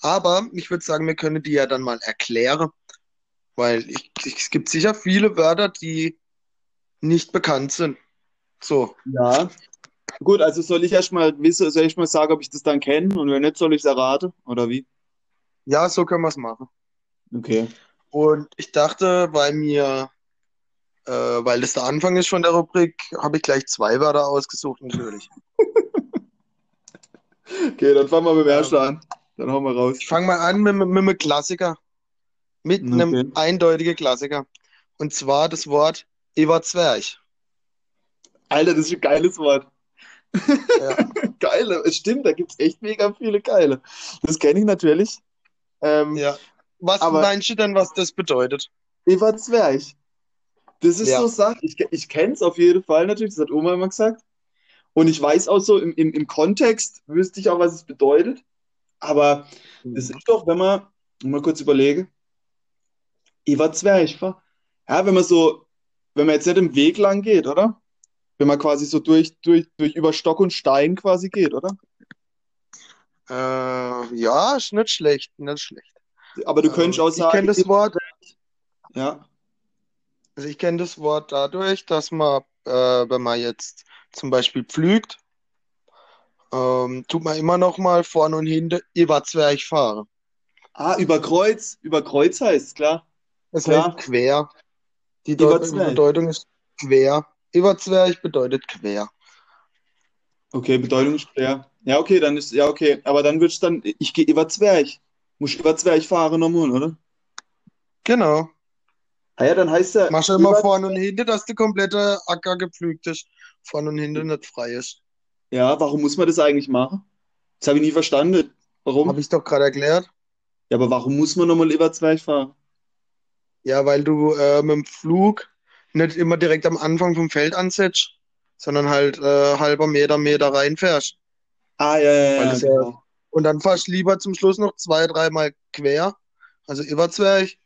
aber ich würde sagen, wir können die ja dann mal erklären. Weil ich, ich, es gibt sicher viele Wörter, die nicht bekannt sind. So. Ja. Gut, also soll ich erstmal wissen, soll ich mal sagen, ob ich das dann kenne und wenn nicht, soll ich es erraten? Oder wie? Ja, so können wir es machen. Okay. Und ich dachte, weil mir, äh, weil das der Anfang ist von der Rubrik, habe ich gleich zwei Wörter ausgesucht, natürlich. Okay, dann fangen wir mit dem ersten an. Dann hauen wir raus. Ich fange mal an mit, mit, mit einem Klassiker. Mit Okay. einem eindeutigen Klassiker. Und zwar das Wort Eva Zwerch. Alter, das ist ein geiles Wort. Ja. Geile, es stimmt, da gibt es echt mega viele geile. Das kenne ich natürlich. Ähm, ja. Was meinst du denn, was das bedeutet? Eva Zwerg. Das ist Ja. so Sache, ich, ich kenne es auf jeden Fall natürlich, das hat Oma immer gesagt. Und ich weiß auch so, im, im, im Kontext wüsste ich auch, was es bedeutet. Aber das ist doch, wenn man, mal kurz überlege, Eva Zwerg, wa? ja, wenn man so, wenn man jetzt nicht im Weg lang geht, oder? Wenn man quasi so durch, durch, durch über Stock und Stein quasi geht, oder? Äh, ja, ist nicht schlecht, nicht schlecht. Aber du könntest auch Ähm, ich kenne sagen, das Wort, ja. also ich kenne das Wort dadurch, dass man, äh, wenn man jetzt zum Beispiel pflügt, ähm, tut man immer noch mal vorne und hinten über Zwerch fahren. Ah, über Kreuz. Über Kreuz heißt klar. Das Klar. heißt quer. Die. Bedeutung ist quer. Über Zwerch bedeutet quer. Okay, Bedeutung ist klar. Ja, okay, dann ist, ja, okay. Aber dann du dann, ich gehe über Zwerch. Muss ich über Zwerch fahren nochmal, oder? Genau. Ah ja, dann heißt er Mach schon immer vorne und hinten, dass der komplette Acker gepflügt ist. Vorne und hinten nicht frei ist. ja, warum muss man das eigentlich machen? Das habe ich nie verstanden. Warum? Habe ich doch gerade erklärt. Ja, aber warum muss man nochmal über Zwerch fahren? Ja, weil du äh, mit dem Flug nicht immer direkt am Anfang vom Feld ansetzt, sondern halt äh, halber Meter, Meter reinfährst. Ah, ja, ja, ja, genau. und dann fährst du lieber zum Schluss noch zwei, dreimal quer, also über Zwerch.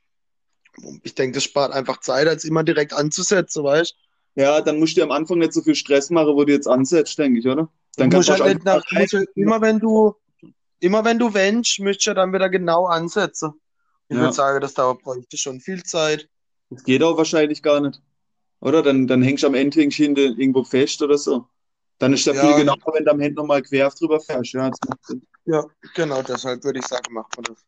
Ich denke, das spart einfach Zeit, als immer direkt anzusetzen, weißt Ja, dann musst du am Anfang nicht so viel Stress machen, wo du jetzt ansetzt, denke ich, oder? Dann Du kannst du halt nicht nach, du musst immer wenn du, immer wenn du wendest, müsst ihr dann wieder genau ansetzen. Ich Ja. würde sagen, das dauert bräuchte schon viel Zeit. Das geht auch wahrscheinlich gar nicht. Oder? Dann, dann hängst du am Ende irgendwo fest oder so. Dann ist ja viel genauer, wenn du am Ende nochmal quer drüber fährst. Ja. Ja, genau, deshalb würde ich sagen, macht man das.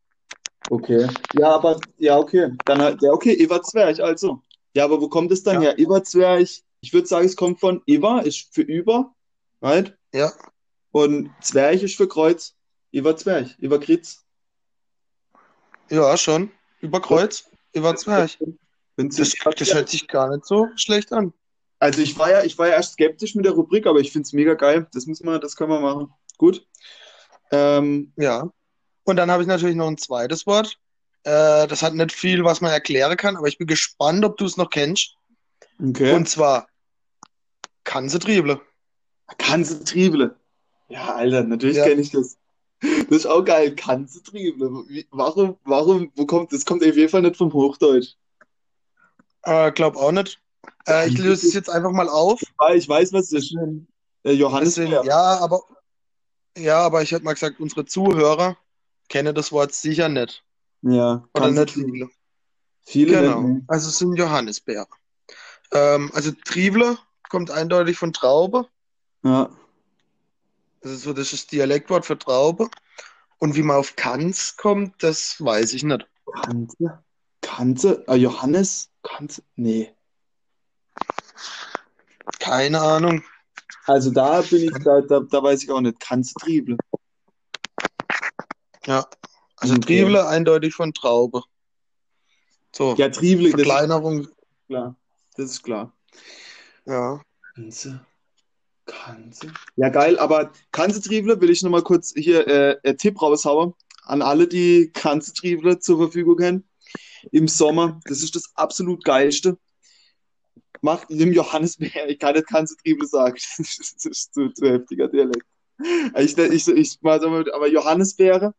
Okay. Ja, aber, ja, okay. Dann halt, ja, okay, Eva Zwerch, also. Ja, aber wo kommt es dann Ja. her? Eva Zwerch, ich würde sagen, es kommt von Eva, ist für über, right? Ja, Und Zwerch ist für Kreuz. Eva Zwerch, Eva Kritz. ja, schon. Über Kreuz. Wenn Das, das hört sich gar nicht so schlecht an. Also ich war ja, ich war ja erst skeptisch mit der Rubrik, aber ich finde es mega geil. Das müssen wir, das können wir machen. Gut. Ähm, Ja. Und dann habe ich natürlich noch ein zweites Wort. Äh, das hat nicht viel, was man erklären kann, aber ich bin gespannt, ob du es noch kennst. okay. Und zwar Kanzetrieble. Kanzetrieble. Ja, Alter, natürlich Ja. kenne ich das. Das ist auch geil. Kanzetrieble. Warum, warum, wo kommt, das kommt auf jeden Fall nicht vom Hochdeutsch. Äh, glaub auch nicht. Äh, ich löse es jetzt einfach mal auf. Ah, ich weiß, was das ist. Äh, Johannes Bär. ja, aber ja, aber ich hätte mal gesagt, unsere Zuhörer kennen das Wort sicher nicht. Ja, Oder nicht viele. Viele Genau. nicht, ne? Also es sind Johannisbeere. Ähm, also Trieble kommt eindeutig von Traube. Ja. Das ist so das ist das Dialektwort für Traube. Und wie man auf Kanz kommt, das weiß ich nicht. Kanze. Kanze. Äh, Johannes. Kanze. Nee. Keine Ahnung. Also da bin ich, da, da, da weiß ich auch nicht. Kanzetrieble. Ja. Also Okay. Trieble eindeutig von Traube. So, Ja, Trieble, das ist Verkleinerung. klar. Das ist klar. Ja. Kanze. Kanze. Ja, geil, aber Kanzetrieble will ich nochmal kurz hier äh, Tipp raushauen an alle, die Kanzetrieble zur Verfügung haben. Im Sommer, das ist das absolut geilste. Macht nimm Johannisbeer, ich kann nicht Kanzetrieble sagen, das ist zu, zu heftiger Dialekt. Ich, ich, ich aber Johannisbeere,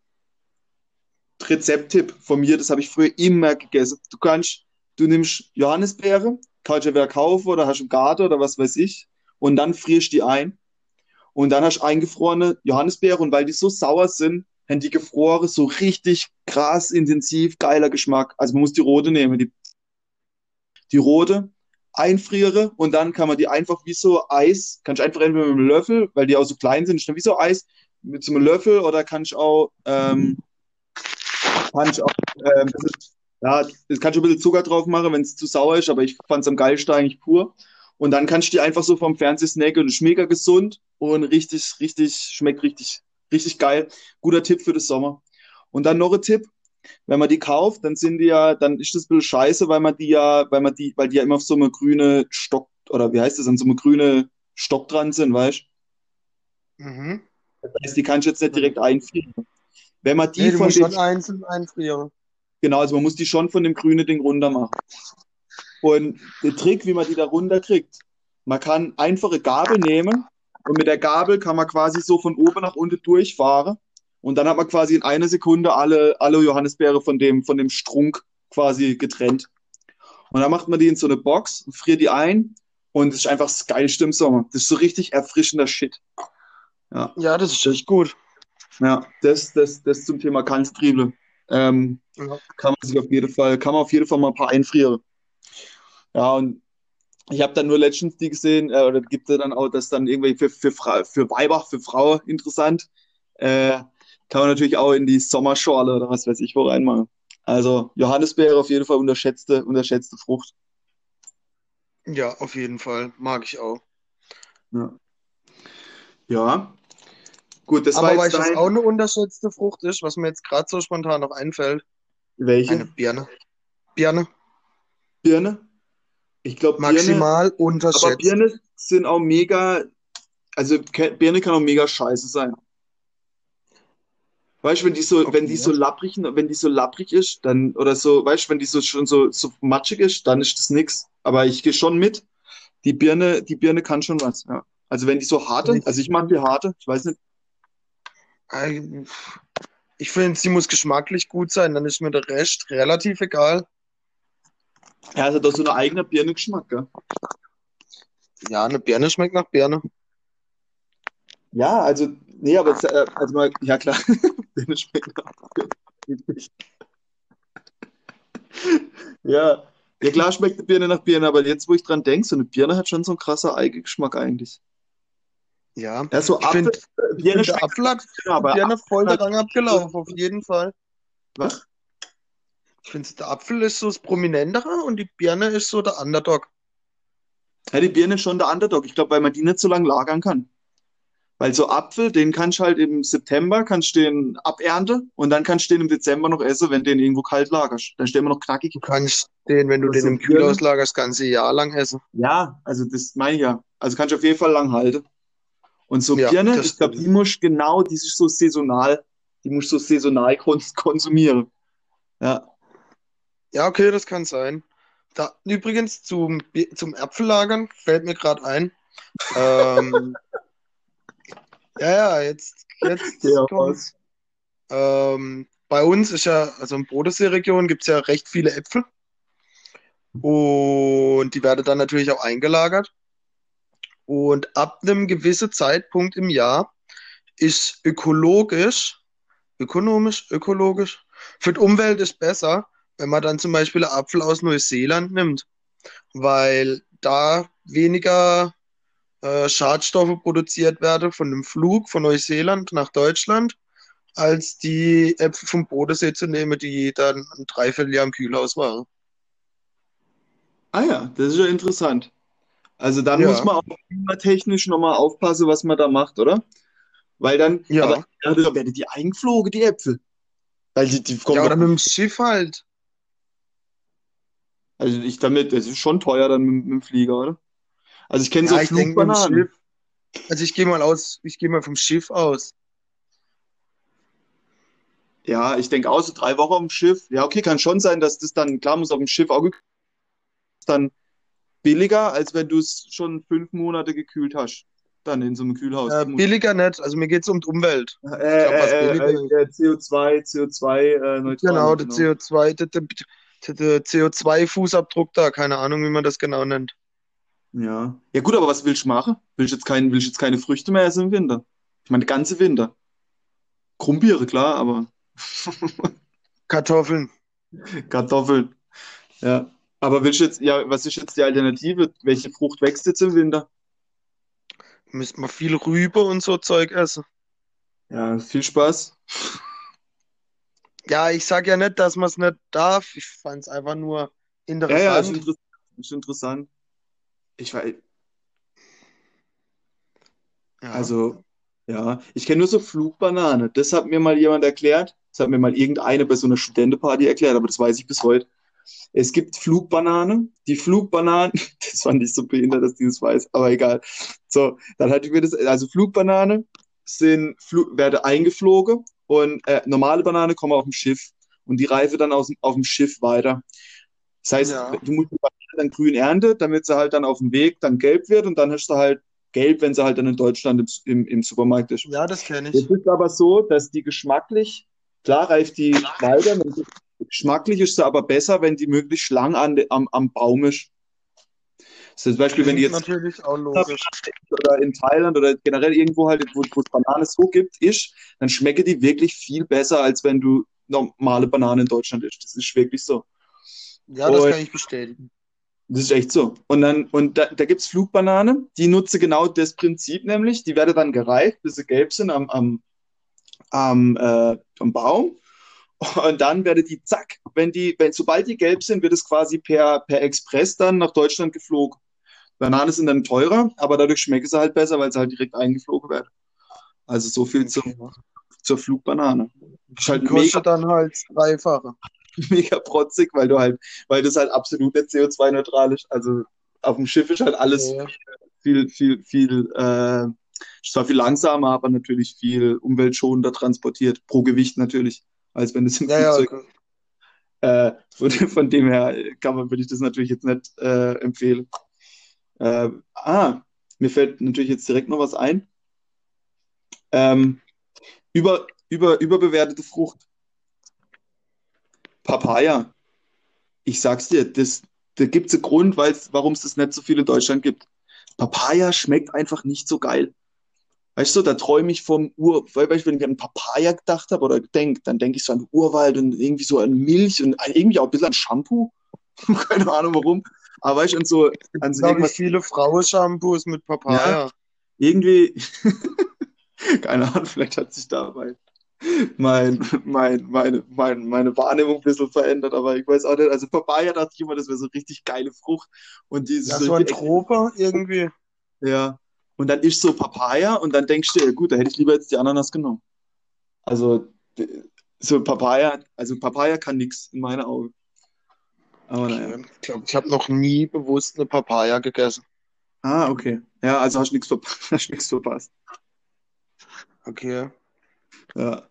Rezepttipp von mir, das habe ich früher immer gegessen. Du kannst, du nimmst Johannisbeere, kannst du wer kaufen oder hast im Garten oder was weiß ich, und dann frierst die ein. Und dann hast du eingefrorene Johannisbeere und weil die so sauer sind, haben die gefroren so richtig krass, intensiv, geiler Geschmack. Also man muss die rote nehmen, die, die rote einfriere und dann kann man die einfach wie so Eis, kannst du einfach entweder mit einem Löffel, weil die auch so klein sind, ist dann wie so Eis, mit so einem Löffel oder kannst du auch, ähm, kannst du auch, ähm, das ist, ja, das kannst du ein bisschen Zucker drauf machen, wenn es zu sauer ist, aber ich fand es am geilsten eigentlich pur. Und dann kannst du die einfach so vom Fernseher snacken und ist mega gesund und richtig, richtig, schmeckt richtig, richtig geil. Guter Tipp für den Sommer. Und dann noch ein Tipp. Wenn man die kauft, dann sind die ja, dann ist das ein bisschen scheiße, weil man die ja, weil man die, weil die ja immer auf so eine grüne Stock, oder wie heißt das, an so eine grüne Stock dran sind, weißt Mhm. du? Das heißt, die kannst du jetzt nicht direkt einfrieren. Wenn man die Nee, von dem, schon einzeln einfrieren. Genau, also man muss die schon von dem grünen Ding runter machen. Und der Trick, wie man die da runter kriegt, man kann einfache Gabel nehmen und mit der Gabel kann man quasi so von oben nach unten durchfahren und dann hat man quasi in einer Sekunde alle, alle Johannisbeere von dem, von dem Strunk quasi getrennt. Und dann macht man die in so eine Box, friert die ein und das ist einfach das Geilste im Sommer. Das ist so richtig erfrischender Shit. Ja, Ja, das ist echt gut. ja, das, das, das zum Thema Kanztrieble. Ähm, Ja. Kann man sich auf jeden Fall, kann man auf jeden Fall mal ein paar einfrieren. Ja, und ich habe dann nur letztens die gesehen, äh, oder gibt es dann auch, das dann irgendwie für, für, Fra für Weiber, für Frauen interessant. Äh, kann man natürlich auch in die Sommerschorle oder was weiß ich wo reinmachen. Also Johannisbeere auf jeden Fall unterschätzte, unterschätzte Frucht. Ja, auf jeden Fall. Mag ich auch. Ja. Ja. Gut, das war Aber jetzt weißt du, was dein... auch eine unterschätzte Frucht ist, was mir jetzt gerade so spontan noch einfällt? Welche? Eine Birne. Birne. Birne? Ich glaube, Birne, Maximal aber unterschätzt. Birne sind auch mega, also Birne kann auch mega scheiße sein. Weißt du, wenn die so, wenn die Okay. so lapprig, wenn die so lapprig ist, dann, oder so, weißt du, wenn die so schon so, so matschig ist, dann ist das nix. Aber ich gehe schon mit. Die Birne, die Birne kann schon was, ja. Also wenn die so harte, also ich mag die harte, ich weiß nicht, Ich finde, sie muss geschmacklich gut sein, dann ist mir der Rest relativ egal. Ja, hat doch so einen eigenen Birnengeschmack, gell? Ja, eine Birne schmeckt nach Birne. Ja, also, nee, aber, äh, also mal, ja klar, Birne schmeckt nach Birne. Ja, ja klar schmeckt eine Birne nach Birne, aber jetzt, wo ich dran denke, so eine Birne hat schon so einen krasser Eigengeschmack eigentlich. Ja, Ja, so ich Apfel, Birne find, der schmeckt Apfel hat ja, aber Birne voll der Rang abgelaufen, auf jeden Fall. was? Ich finde, der Apfel ist so das Prominentere und die Birne ist so der Underdog. Ja, die Birne ist schon der Underdog. Ich glaube, weil man die nicht so lange lagern kann. Weil so Apfel, den kannst du halt im September, kannst du den abernten und dann kannst du den im Dezember noch essen, wenn du den irgendwo kalt lagerst. Dann stehen wir noch knackig. Du kannst den, wenn du Aber den im? Kühlhaus lagerst, das ganze Jahr lang essen. Ja, also das meine ich ja. Also kannst du auf jeden Fall lang halten. Und so Ja, Birne, ich glaube, die musst genau, die ist so saisonal, die musst du so saisonal kons konsumieren. Ja. Ja, okay, das kann sein. Da, übrigens zum, zum Äpfellagern fällt mir gerade ein. Ähm, ja, ja, jetzt, jetzt Ja, kommt's. Ähm, bei uns ist ja, also in Bodensee-Region gibt es ja recht viele Äpfel. Und die werden dann natürlich auch eingelagert. Und ab einem gewissen Zeitpunkt im Jahr ist ökologisch, ökonomisch, ökologisch, für die Umwelt ist besser, wenn man dann zum Beispiel einen Apfel aus Neuseeland nimmt, weil da weniger äh, Schadstoffe produziert werden von dem Flug von Neuseeland nach Deutschland, als die Äpfel vom Bodensee zu nehmen, die dann ein Dreivierteljahr im Kühlhaus waren. Ah ja, das ist ja interessant. Also dann Ja. muss man auch klimatechnisch nochmal aufpassen, was man da macht, oder? Weil dann, Ja. aber ja, da werden die eingeflogen, die Äpfel. Weil die, die kommen Ja, oder mit dem Schiff halt. Also ich damit, das ist schon teuer dann mit, mit dem Flieger, oder? Also ich kenne so Ja, ich mit dem Flugbananen. Schiff. Also ich gehe mal aus, ich gehe mal vom Schiff aus. Ja, ich denke auch so drei Wochen auf dem Schiff. Ja, okay, kann schon sein, dass das dann, klar muss auf dem Schiff auch gekühlt dann billiger, als wenn du es schon fünf Monate gekühlt hast. Dann in so einem Kühlhaus. Äh, billiger nicht, also mir geht es um die Umwelt. Äh, glaub, äh, billiger äh, äh, CO2, CO2 äh, neutral. Genau, der CO2, der, der, der CO2-Fußabdruck da, keine Ahnung, wie man das genau nennt. Ja. Ja gut, aber was willst du machen? Willst du jetzt kein, willst jetzt keine Früchte mehr essen im Winter? Ich meine, der ganze Winter. Krummbiere, klar, aber Kartoffeln. Kartoffeln. Ja. Aber willst du jetzt, ja, was ist jetzt die Alternative? Welche Frucht wächst jetzt im Winter? Müsste man viel Rübe und so Zeug essen. Ja, viel Spaß. Ja, ich sag ja nicht, dass man es nicht darf. Ich fand es einfach nur Ja, ja, ist interessant. interessant. Ist interessant. Ich weiß, Ja. also, ja, ich kenne nur so Flugbanane. Das hat mir mal jemand erklärt. Das hat mir mal irgendeine bei so einer Studentenparty erklärt, aber das weiß ich bis heute. Es gibt Flugbanane. Die Flugbananen, das fand ich so behindert, dass die das weiß, aber egal. So, dann hatte ich mir das, also Flugbanane sind, Flu werden eingeflogen und äh, normale Banane kommen auf dem Schiff und die reife dann aus, auf dem Schiff weiter. Das heißt, Ja. du musst die Banane dann grün ernten, damit sie halt dann auf dem Weg dann gelb wird und dann hast du halt gelb, wenn sie halt dann in Deutschland im, im, im Supermarkt ist. Ja, das kenne ich. Jetzt ist aber so, dass die geschmacklich, klar reift die weiter, geschmacklich ist sie aber besser, wenn die möglichst lang an, am, am Baum ist. Zum Beispiel, wenn die jetzt natürlich auch logisch. oder in Thailand oder generell irgendwo halt, wo, wo es Banane so gibt, ist, dann schmecken die wirklich viel besser, als wenn du normale Banane in Deutschland isst. Das ist wirklich so. Ja, das Und- kann ich bestätigen. Das ist echt so. Und dann, und da, da gibt's Flugbanane, die nutze genau das Prinzip, nämlich, die werden dann gereift, bis sie gelb sind am, am, am, äh, am Baum. Und dann werden die, zack, wenn die, wenn, sobald die gelb sind, wird es quasi per, per Express dann nach Deutschland geflogen. Bananen sind dann teurer, aber dadurch schmecken sie halt besser, weil sie halt direkt eingeflogen werden. Also so viel zum, zur Flugbanane. Ist halt Kostet dann halt Dreifache. mega protzig, weil du halt, weil das halt absolut nicht CO2-neutral ist. Also auf dem Schiff ist halt alles Ja. viel, viel, viel, äh, zwar viel langsamer, aber natürlich viel umweltschonender transportiert, pro Gewicht natürlich, als wenn es im Ja, ja, Flugzeug. okay. Äh, von, von dem her kann man, würde ich das natürlich jetzt nicht äh, empfehlen. Äh, ah, mir fällt natürlich jetzt direkt noch was ein. Ähm, über, über, überbewertete Frucht. Papaya. Ich sag's dir, das, da gibt's einen Grund, warum es das nicht so viel in Deutschland gibt. Papaya schmeckt einfach nicht so geil. Weißt du, da träume ich vom Ur, weil wenn ich an Papaya gedacht habe oder denke, dann denke ich so an Urwald und irgendwie so an Milch und irgendwie auch ein bisschen an Shampoo. Keine Ahnung warum. Aber weißt du, und so an so irgendwas, viele Frauen-Shampoos mit Papaya. irgendwie, keine Ahnung, vielleicht hat sich dabei mein, mein, meine, mein, meine Wahrnehmung ein bisschen verändert, aber ich weiß auch nicht. Also Papaya dachte ich immer, das wäre so richtig geile Frucht. Und die ist Ja, so ein Trope irgendwie. Ja. Und dann isst so Papaya und dann denkst du, ja gut, da hätte ich lieber jetzt die Ananas genommen. Also so Papaya, also Papaya kann nix in meinen Augen. Aber. Ich glaube, ich habe noch nie bewusst eine Papaya gegessen. Ah, okay. Ja, also hast du nichts verpa hast nix verpasst. Okay. Ja.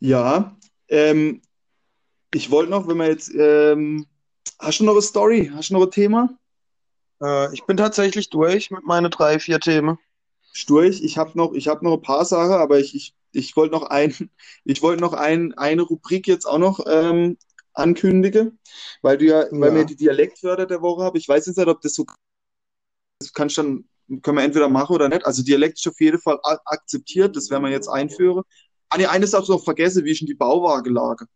Ja. Ähm, ich wollte noch, wenn wir jetzt, ähm, hast du noch eine Story? Hast du noch ein Thema? Äh, ich bin tatsächlich durch mit meinen drei, vier Themen. Sturch, ich habe noch, ich habe noch ein paar Sachen, aber ich, ich, ich wollte noch ein, ich wollte noch ein, eine Rubrik jetzt auch noch ähm, ankündigen, weil du ja, weil Ja. wir die Dialektwörter der Woche haben. Ich weiß jetzt nicht, ob das so, das kannst dann, können wir entweder machen oder nicht. Also Dialekt ist auf jeden Fall akzeptiert, das werden wir jetzt einführen. Ah, nee, eines du noch vergessen, wie ist denn die Bauwagenlage?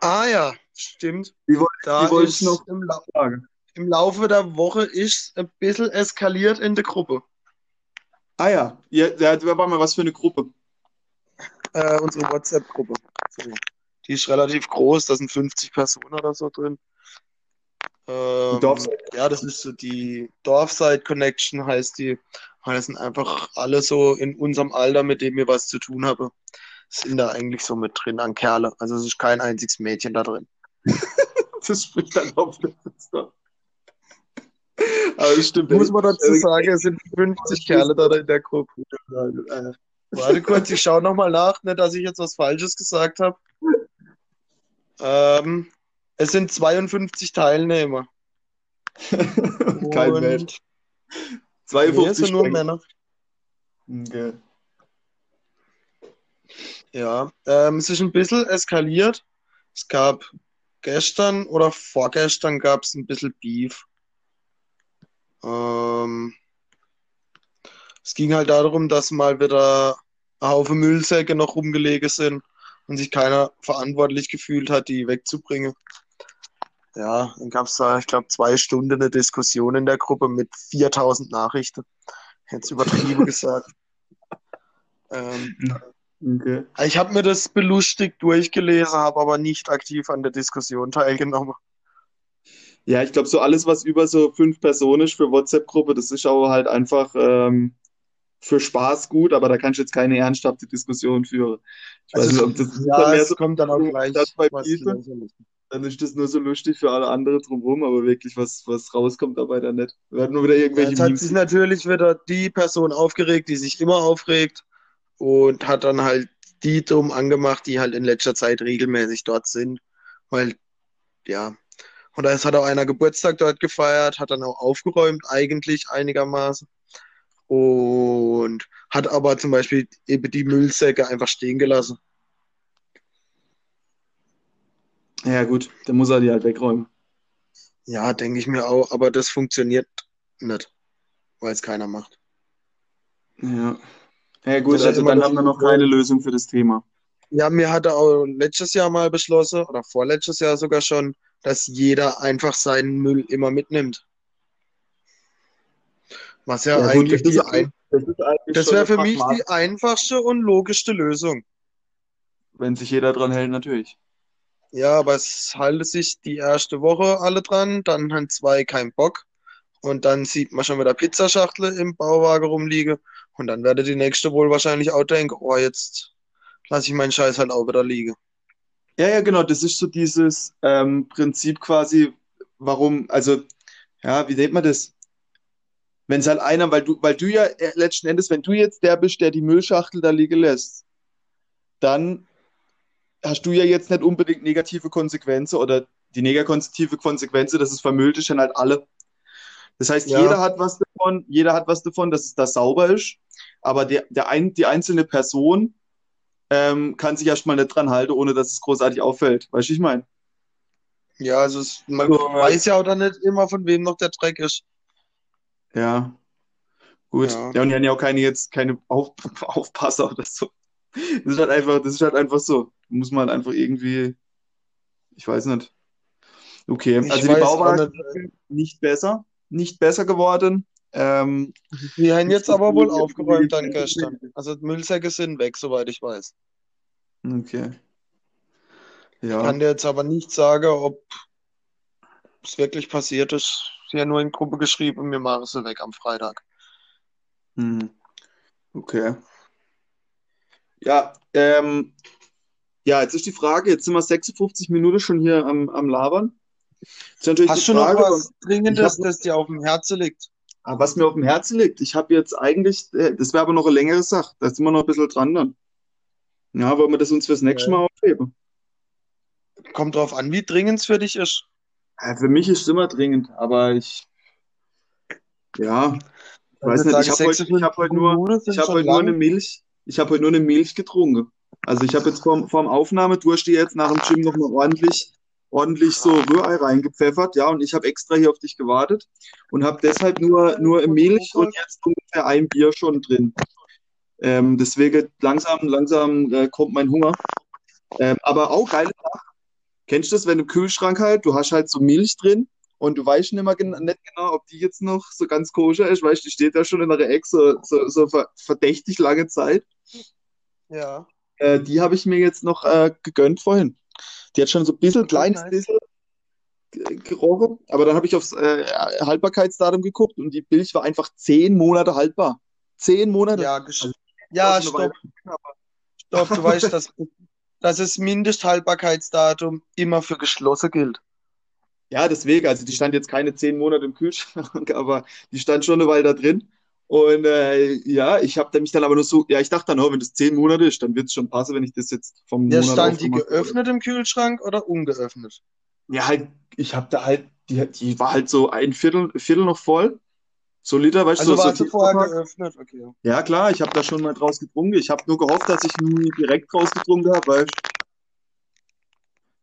Ah ja, stimmt. Die woll- Da die wollte ich noch im, sagen. im Laufe der Woche ist ein bisschen eskaliert in der Gruppe. Ah ja, ja, ja, da war mal was für eine Gruppe. Äh, unsere WhatsApp-Gruppe. So. Die ist relativ groß, da sind 50 Personen oder so drin. Ähm, ja, das ist so die Dorfside Connection heißt die. Und das sind einfach alle so in unserem Alter, mit dem wir was zu tun haben. Sind da eigentlich so mit drin an Kerle. Also es ist kein einziges Mädchen da drin. Das spricht dann auf. Aber das stimmt. Muss man dazu sagen, es sind 50 Kerle da in der Gruppe. Warte kurz, ich schaue nochmal nach, nicht, dass ich jetzt was Falsches gesagt habe. Ähm, es sind 52 Teilnehmer. Kein Und- Mensch. Nee, es 52 sind nur. Männer. Okay. Ja, ähm, es ist ein bisschen eskaliert. Es gab gestern oder vorgestern gab es ein bisschen Beef. Ähm, es ging halt darum, dass mal wieder Haufen Müllsäcke noch rumgelegen sind und sich keiner verantwortlich gefühlt hat, die wegzubringen. Ja, dann gab es da, ich glaube, zwei Stunden eine Diskussion in der Gruppe mit 4000 Nachrichten. Jetzt übertrieben gesagt. Ähm, Okay. ich habe mir das belustigt durchgelesen, habe aber nicht aktiv an der Diskussion teilgenommen. Ja, ich glaube, so alles, was über so fünf Personen ist für WhatsApp-Gruppe, das ist aber halt einfach ähm, für Spaß gut, aber da kannst du jetzt keine ernsthafte Diskussion führen. Ich weiß nicht, ob das ja, mehr so, kommt dann auch gleich das bei dann ist das nur so lustig für alle anderen drumherum, aber wirklich was, was rauskommt dabei dann nicht. Wir hatten nur wieder irgendwelche Jetzt hat Memes. sich natürlich wieder die Person aufgeregt, die sich immer aufregt und hat dann halt die dumm angemacht, die halt in letzter Zeit regelmäßig dort sind. Weil, ja. Und es hat auch einer Geburtstag dort gefeiert, hat dann auch aufgeräumt, eigentlich einigermaßen. Und hat aber zum Beispiel eben die Müllsäcke einfach stehen gelassen. Ja, gut, dann muss er die halt wegräumen. Ja, denke ich mir auch, aber das funktioniert nicht, weil es keiner macht. Ja. Ja gut, Das also dann haben wir noch keine Lösung für das Thema. Ja, mir hatte auch letztes Jahr mal beschlossen, oder vorletztes Jahr sogar schon, dass jeder einfach seinen Müll immer mitnimmt. Was ja, Ja gut, eigentlich das die ist, ein das das wäre für mich die einfachste und logischste Lösung. wenn sich jeder dran hält, natürlich. Ja, aber es halten sich die erste Woche alle dran, dann haben zwei keinen Bock und dann sieht man schon wieder Pizzaschachtel im Bauwagen rumliegen und dann werde die nächste wohl wahrscheinlich auch denken, oh, jetzt lasse ich meinen Scheiß halt auch wieder liegen. Ja, ja, genau, das ist so dieses ähm, Prinzip quasi, warum, also, ja, wie nennt man das? Wenn es halt einer, weil du, weil du ja äh, letzten Endes, wenn du jetzt der bist, der die Müllschachtel da liegen lässt, dann hast du ja jetzt nicht unbedingt negative Konsequenzen oder die negative Konsequenz, dass es vermüllt ist, dann halt alle. Das heißt, Ja. jeder hat was davon, jeder hat was davon, dass es da sauber ist, aber der, der ein, die einzelne Person ähm, kann sich erstmal nicht dran halten, ohne dass es großartig auffällt. Weißt du, wie ich meine? Ja, also es, man So, weiß ja auch dann nicht immer, von wem noch der Dreck ist. Ja, gut. Ja. Ja, und die haben ja auch keine jetzt keine Auf Aufpasser oder so. Das ist halt einfach, das ist halt einfach so. Muss man halt einfach irgendwie, ich weiß nicht. Okay, Ich also die Bauwagen nicht. nicht besser, nicht besser geworden. Ähm, Die haben jetzt aber wohl aufgeräumt dann gestern. Also Müllsäcke sind weg, soweit ich weiß. okay. Ich Ja, kann dir jetzt aber nicht sagen, ob es wirklich passiert ist. Sie haben nur in Gruppe geschrieben, wir machen sie weg am Freitag. hm. Okay. Ja, ähm, ja, jetzt ist die Frage, jetzt sind wir 56 Minuten schon hier am, am Labern. Hast du noch Frage, was Dringendes, hab- das dir auf dem Herzen liegt? Ah, Was mir auf dem Herzen liegt, ich habe jetzt eigentlich, äh, das wäre aber noch eine längere Sache, da sind wir noch ein bisschen dran dann. Ja, wollen wir das uns fürs nächste Ja. Mal aufheben? Kommt drauf an, wie dringend es für dich ist. Ja, für mich ist es immer dringend, aber ich, ja, ich weiß nicht, ich habe heute, ich habe heute nur, 56 Minuten sind ich schon heute nur eine Milch, ich habe heute nur eine Milch getrunken. Also ich habe jetzt vorm, vorm Aufnahme durfte jetzt nach dem Gym noch mal ordentlich, ordentlich so Rührei reingepfeffert, ja, und ich habe extra hier auf dich gewartet und habe deshalb nur, nur Milch und jetzt ungefähr ein Bier schon drin. Ähm, deswegen langsam, langsam äh, kommt mein Hunger. Ähm, aber auch geile Sache. Kennst du das, wenn du im Kühlschrank halt, du hast halt so Milch drin und du weißt nicht mehr nicht genau, ob die jetzt noch so ganz koscher ist, weißt du, die steht da schon in der Eck so, so, so ver verdächtig lange Zeit. Ja. Äh, die habe ich mir jetzt noch äh, gegönnt vorhin. Die hat schon so ein bisschen, kleines nice. bisschen ge- gerochen, aber dann habe ich aufs äh, Haltbarkeitsdatum geguckt und die Milch war einfach zehn Monate haltbar. Zehn Monate. Ja, Also, ja, eine stopp, stopp. Du weißt, dass, dass das Mindesthaltbarkeitsdatum immer für geschlossen gilt. Ja, deswegen, also die stand jetzt keine zehn Monate im Kühlschrank, aber die stand schon eine Weile da drin. Und äh, ja, ich habe mich dann aber nur so, ja, ich dachte dann, oh, wenn das zehn Monate ist, dann wird es schon passen, wenn ich das jetzt vom Der Monat stand die geöffnet im Kühlschrank oder ungeöffnet? Ja, halt, ich habe da halt, die, die war halt so ein Viertel, Viertel noch voll. So Liter, weißt du, Also so, warst so du vorher geöffnet? Okay. Ja, klar, ich habe da schon mal draus getrunken. Ich habe nur gehofft, dass ich nie direkt draus getrunken habe, weil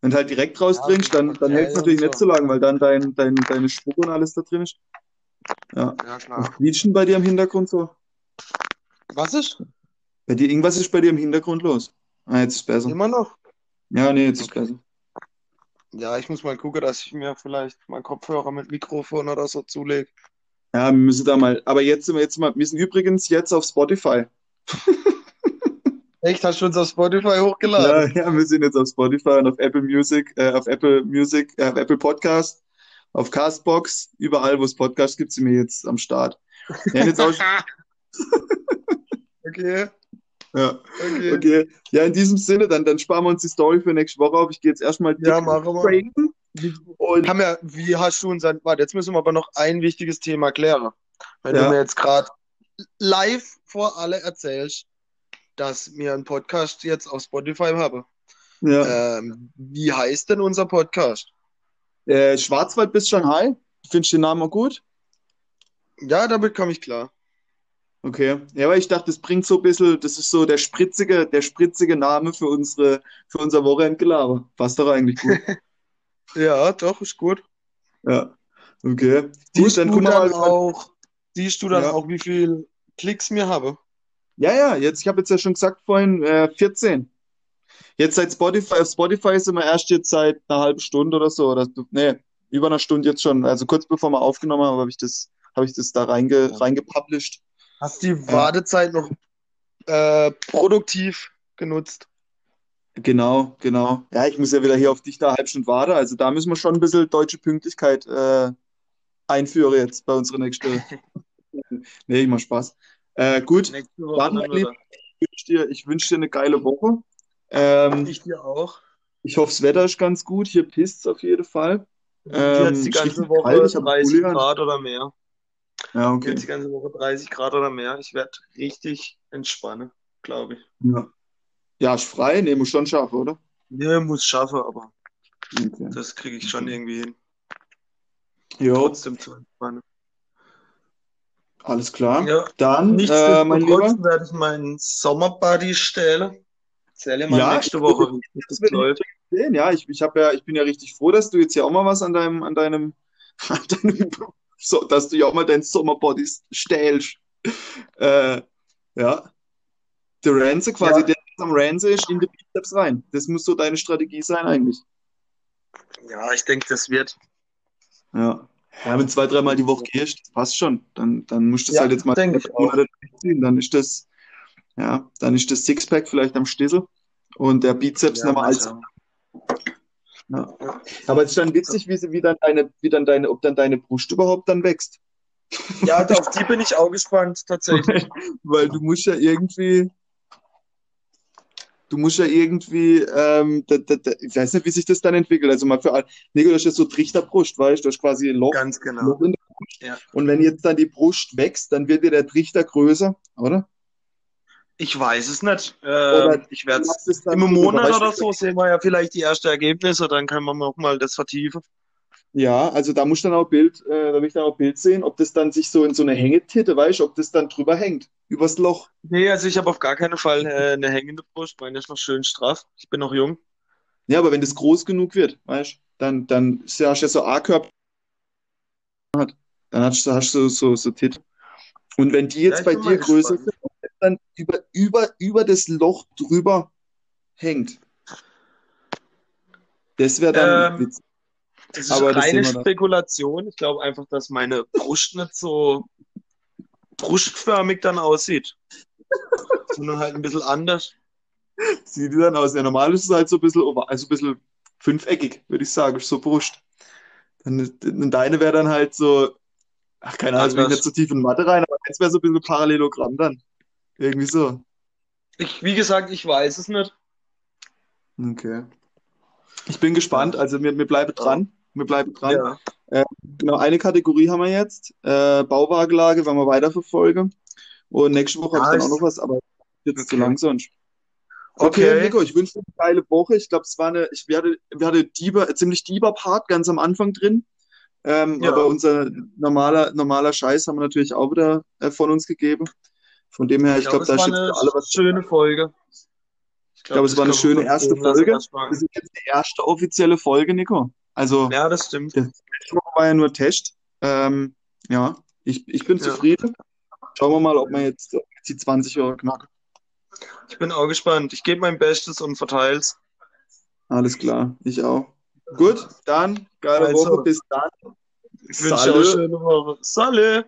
wenn du halt direkt draus Ja, trinkst, dann, dann hält es natürlich und nicht so lang, weil dann dein, dein, deine Spucke und alles da drin ist. Ja. Ja, Was klar. quietscht denn bei dir im Hintergrund so? Was ist? Bei dir, irgendwas ist bei dir im Hintergrund los. Ah, jetzt ist besser. Immer noch? Ja, nee, jetzt ist Okay. besser. Ja, ich muss mal gucken, dass ich mir vielleicht mal Kopfhörer mit Mikrofon oder so zulege. Ja, wir müssen da mal. Aber jetzt sind wir jetzt mal. Wir sind übrigens jetzt auf Spotify. Echt? Hast du uns auf Spotify hochgeladen? Ja, ja, wir sind jetzt auf Spotify und auf Apple Music, äh, auf Apple Music, äh, auf Apple Podcast, auf Castbox, überall, wo es Podcasts gibt, sind wir jetzt am Start. Haben jetzt auch, Okay, ja, okay. okay. Ja, in diesem Sinne, dann, dann sparen wir uns die Story für nächste Woche auf. Ich gehe jetzt erstmal Ja, machen wir. Und Haben wir, wie hast du unseren, warte, jetzt müssen wir aber noch ein wichtiges Thema klären. Wenn Ja. du mir jetzt gerade live vor alle erzählst, dass wir einen Podcast jetzt auf Spotify haben. ja. Ähm, wie heißt denn unser Podcast? Äh, Schwarzwald bis Shanghai. Findest du den Namen auch gut? Ja, damit komme ich klar. Okay. Ja, aber ich dachte, das bringt so ein bisschen, das ist so der spritzige, der spritzige Name für unsere, für unser Wochenendgelaber. Passt doch eigentlich gut. Ja, doch, ist gut. Ja, okay. Gut, Siehst dann du dann mal. auch, siehst du dann Ja, auch, wie viel Klicks mir habe? ja, ja, jetzt, ich habe jetzt ja schon gesagt vorhin, äh, 14. Jetzt seit Spotify, auf Spotify sind wir erst jetzt seit einer halben Stunde oder so, oder, nee, über einer Stunde jetzt schon. Also kurz bevor wir aufgenommen haben, habe ich das, habe ich das da reinge, Ja. reingepublished. Hast die Ja, Wartezeit noch äh, produktiv genutzt? Genau, genau. Ja, ich muss ja wieder hier auf dich da halbe Stunde warten. Also da müssen wir schon ein bisschen deutsche Pünktlichkeit äh, einführen jetzt bei unserer nächsten. Nee, ich mach Spaß. Äh, gut, dann, mein Lieber, ich wünsche dir, ich wünsch dir eine geile Woche. Ähm, Ich dir auch. ich hoffe, das Wetter ist ganz gut. Hier pisst es auf jeden Fall. Ähm, die ist ganze Woche kalt. Ich habe einen 30 Pulli an. Grad oder mehr. Ja, okay. die ganze Woche 30 Grad oder mehr. Ich werde richtig entspannen, glaube ich. Ja. Ja, ist frei. Nee, muss schon schaffen, oder? Nee, muss schaffen, aber Okay. das kriege ich schon irgendwie hin. Jo, Trotzdem zu entspannen. alles klar. Ja, Dann, äh, mein Lieber. werde ich meinen Sommerbuddy stellen. Erzähle mal Ja, nächste ich Woche, wie das läuft. sehen. Ja, ich, ich habe ja, ich bin ja richtig froh, dass du jetzt hier auch mal was an deinem, an deinem, an deinem, so, dass du ja auch mal deinen Sommerbody stählst. Äh, ja. Der Ranze quasi, Ja, der am Ranze ist, in die Bizeps rein. Das muss so deine Strategie sein eigentlich. ja, ich denke, das wird. Ja. Ja, wenn zwei, dreimal die Woche gehst, das passt schon. Dann, dann musst du das Ja, halt jetzt mal denke zwei ich auch. Monate durchziehen. Dann ist das, ja, dann ist das Sixpack vielleicht am Stissel und der Bizeps Ja, nicht mehr mal allzu. schauen. Ja. Aber es ist dann witzig, wie, wie dann deine, wie dann deine, ob dann deine Brust überhaupt dann wächst. Ja, auf die bin ich auch gespannt, tatsächlich. Weil du musst ja irgendwie, du musst ja irgendwie, ähm, da, da, da, ich weiß nicht, wie sich das dann entwickelt. Also mal für all- Nico, das ist ja so Trichterbrust, weißt du, das ist quasi ein Loch, Ganz genau. Loch in der Brust. Ja. Und wenn jetzt dann die Brust wächst, dann wird dir der Trichter größer, oder? Ich weiß es nicht. Ähm, ich werde es im Monat oder so sehen wir ja vielleicht die ersten Ergebnisse, dann kann man noch mal das vertiefen. Ja, also da musst du dann auch Bild, äh, da will ich dann auch Bild sehen, ob das dann sich so in so eine Hängetitte, weißt du, ob das dann drüber hängt, übers Loch. Nee, also ich habe auf gar keinen Fall äh, eine hängende Brust. Meine ist noch schön straff. Ich bin noch jung. Ja, aber wenn das groß genug wird, weißt du, dann, dann ist ja, hast du ja so A-Körper, dann hast du, hast du so, so Tit. Und wenn die Ja, jetzt ich bei dir größer gespannt. sind dann über, über, über das Loch drüber hängt, das wäre dann Ähm, witzig. Das ist Aber das reine dann. Spekulation. Ich glaube einfach, dass meine Brust nicht so brustförmig dann aussieht, sondern halt ein bisschen anders. Sieht die dann aus? Ja, normal ist es halt so ein bisschen, also ein bisschen fünfeckig, würde ich sagen, so Brust. Dann, deine wäre dann halt so, ach, keine Ahnung, jetzt bin ich nicht so tief in Mathe rein, aber eins wäre so ein bisschen Parallelogramm dann. Irgendwie so. Ich, wie gesagt, ich weiß es nicht. Okay. Ich bin gespannt, also wir, wir bleiben dran. Wir bleiben dran. Ja. Äh, genau, eine Kategorie haben wir jetzt. Äh, Bauwagenlage, werden wir weiterverfolgen. Und nächste Woche habe ich dann auch noch was, aber jetzt zu okay. lang sonst. Okay, Okay. Nico, ich wünsche dir eine geile Woche. Ich glaube, es war eine, ich werde, wir hatten Dieber, ein ziemlich Dieber Part ganz am Anfang drin. Ähm, aber Ja. unser normaler, normaler Scheiß haben wir natürlich auch wieder äh, von uns gegeben. Von dem her, Ich ich glaube, es da eine für alle was. schöne Folge. Ich glaube, glaube, es war eine schöne erste Folge. Das ist jetzt die erste offizielle Folge, Nico. Also, Ja, das stimmt. das war ja nur Test. Ähm, ja, ich, ich bin Ja. zufrieden. Schauen wir mal, ob wir jetzt die 20 Euro knacken. Ich bin auch gespannt. Ich gebe mein Bestes und verteil's. Alles klar, ich auch. Gut, dann geile Also, Woche. Bis dann. ich wünsche auch eine schöne Woche. Salut!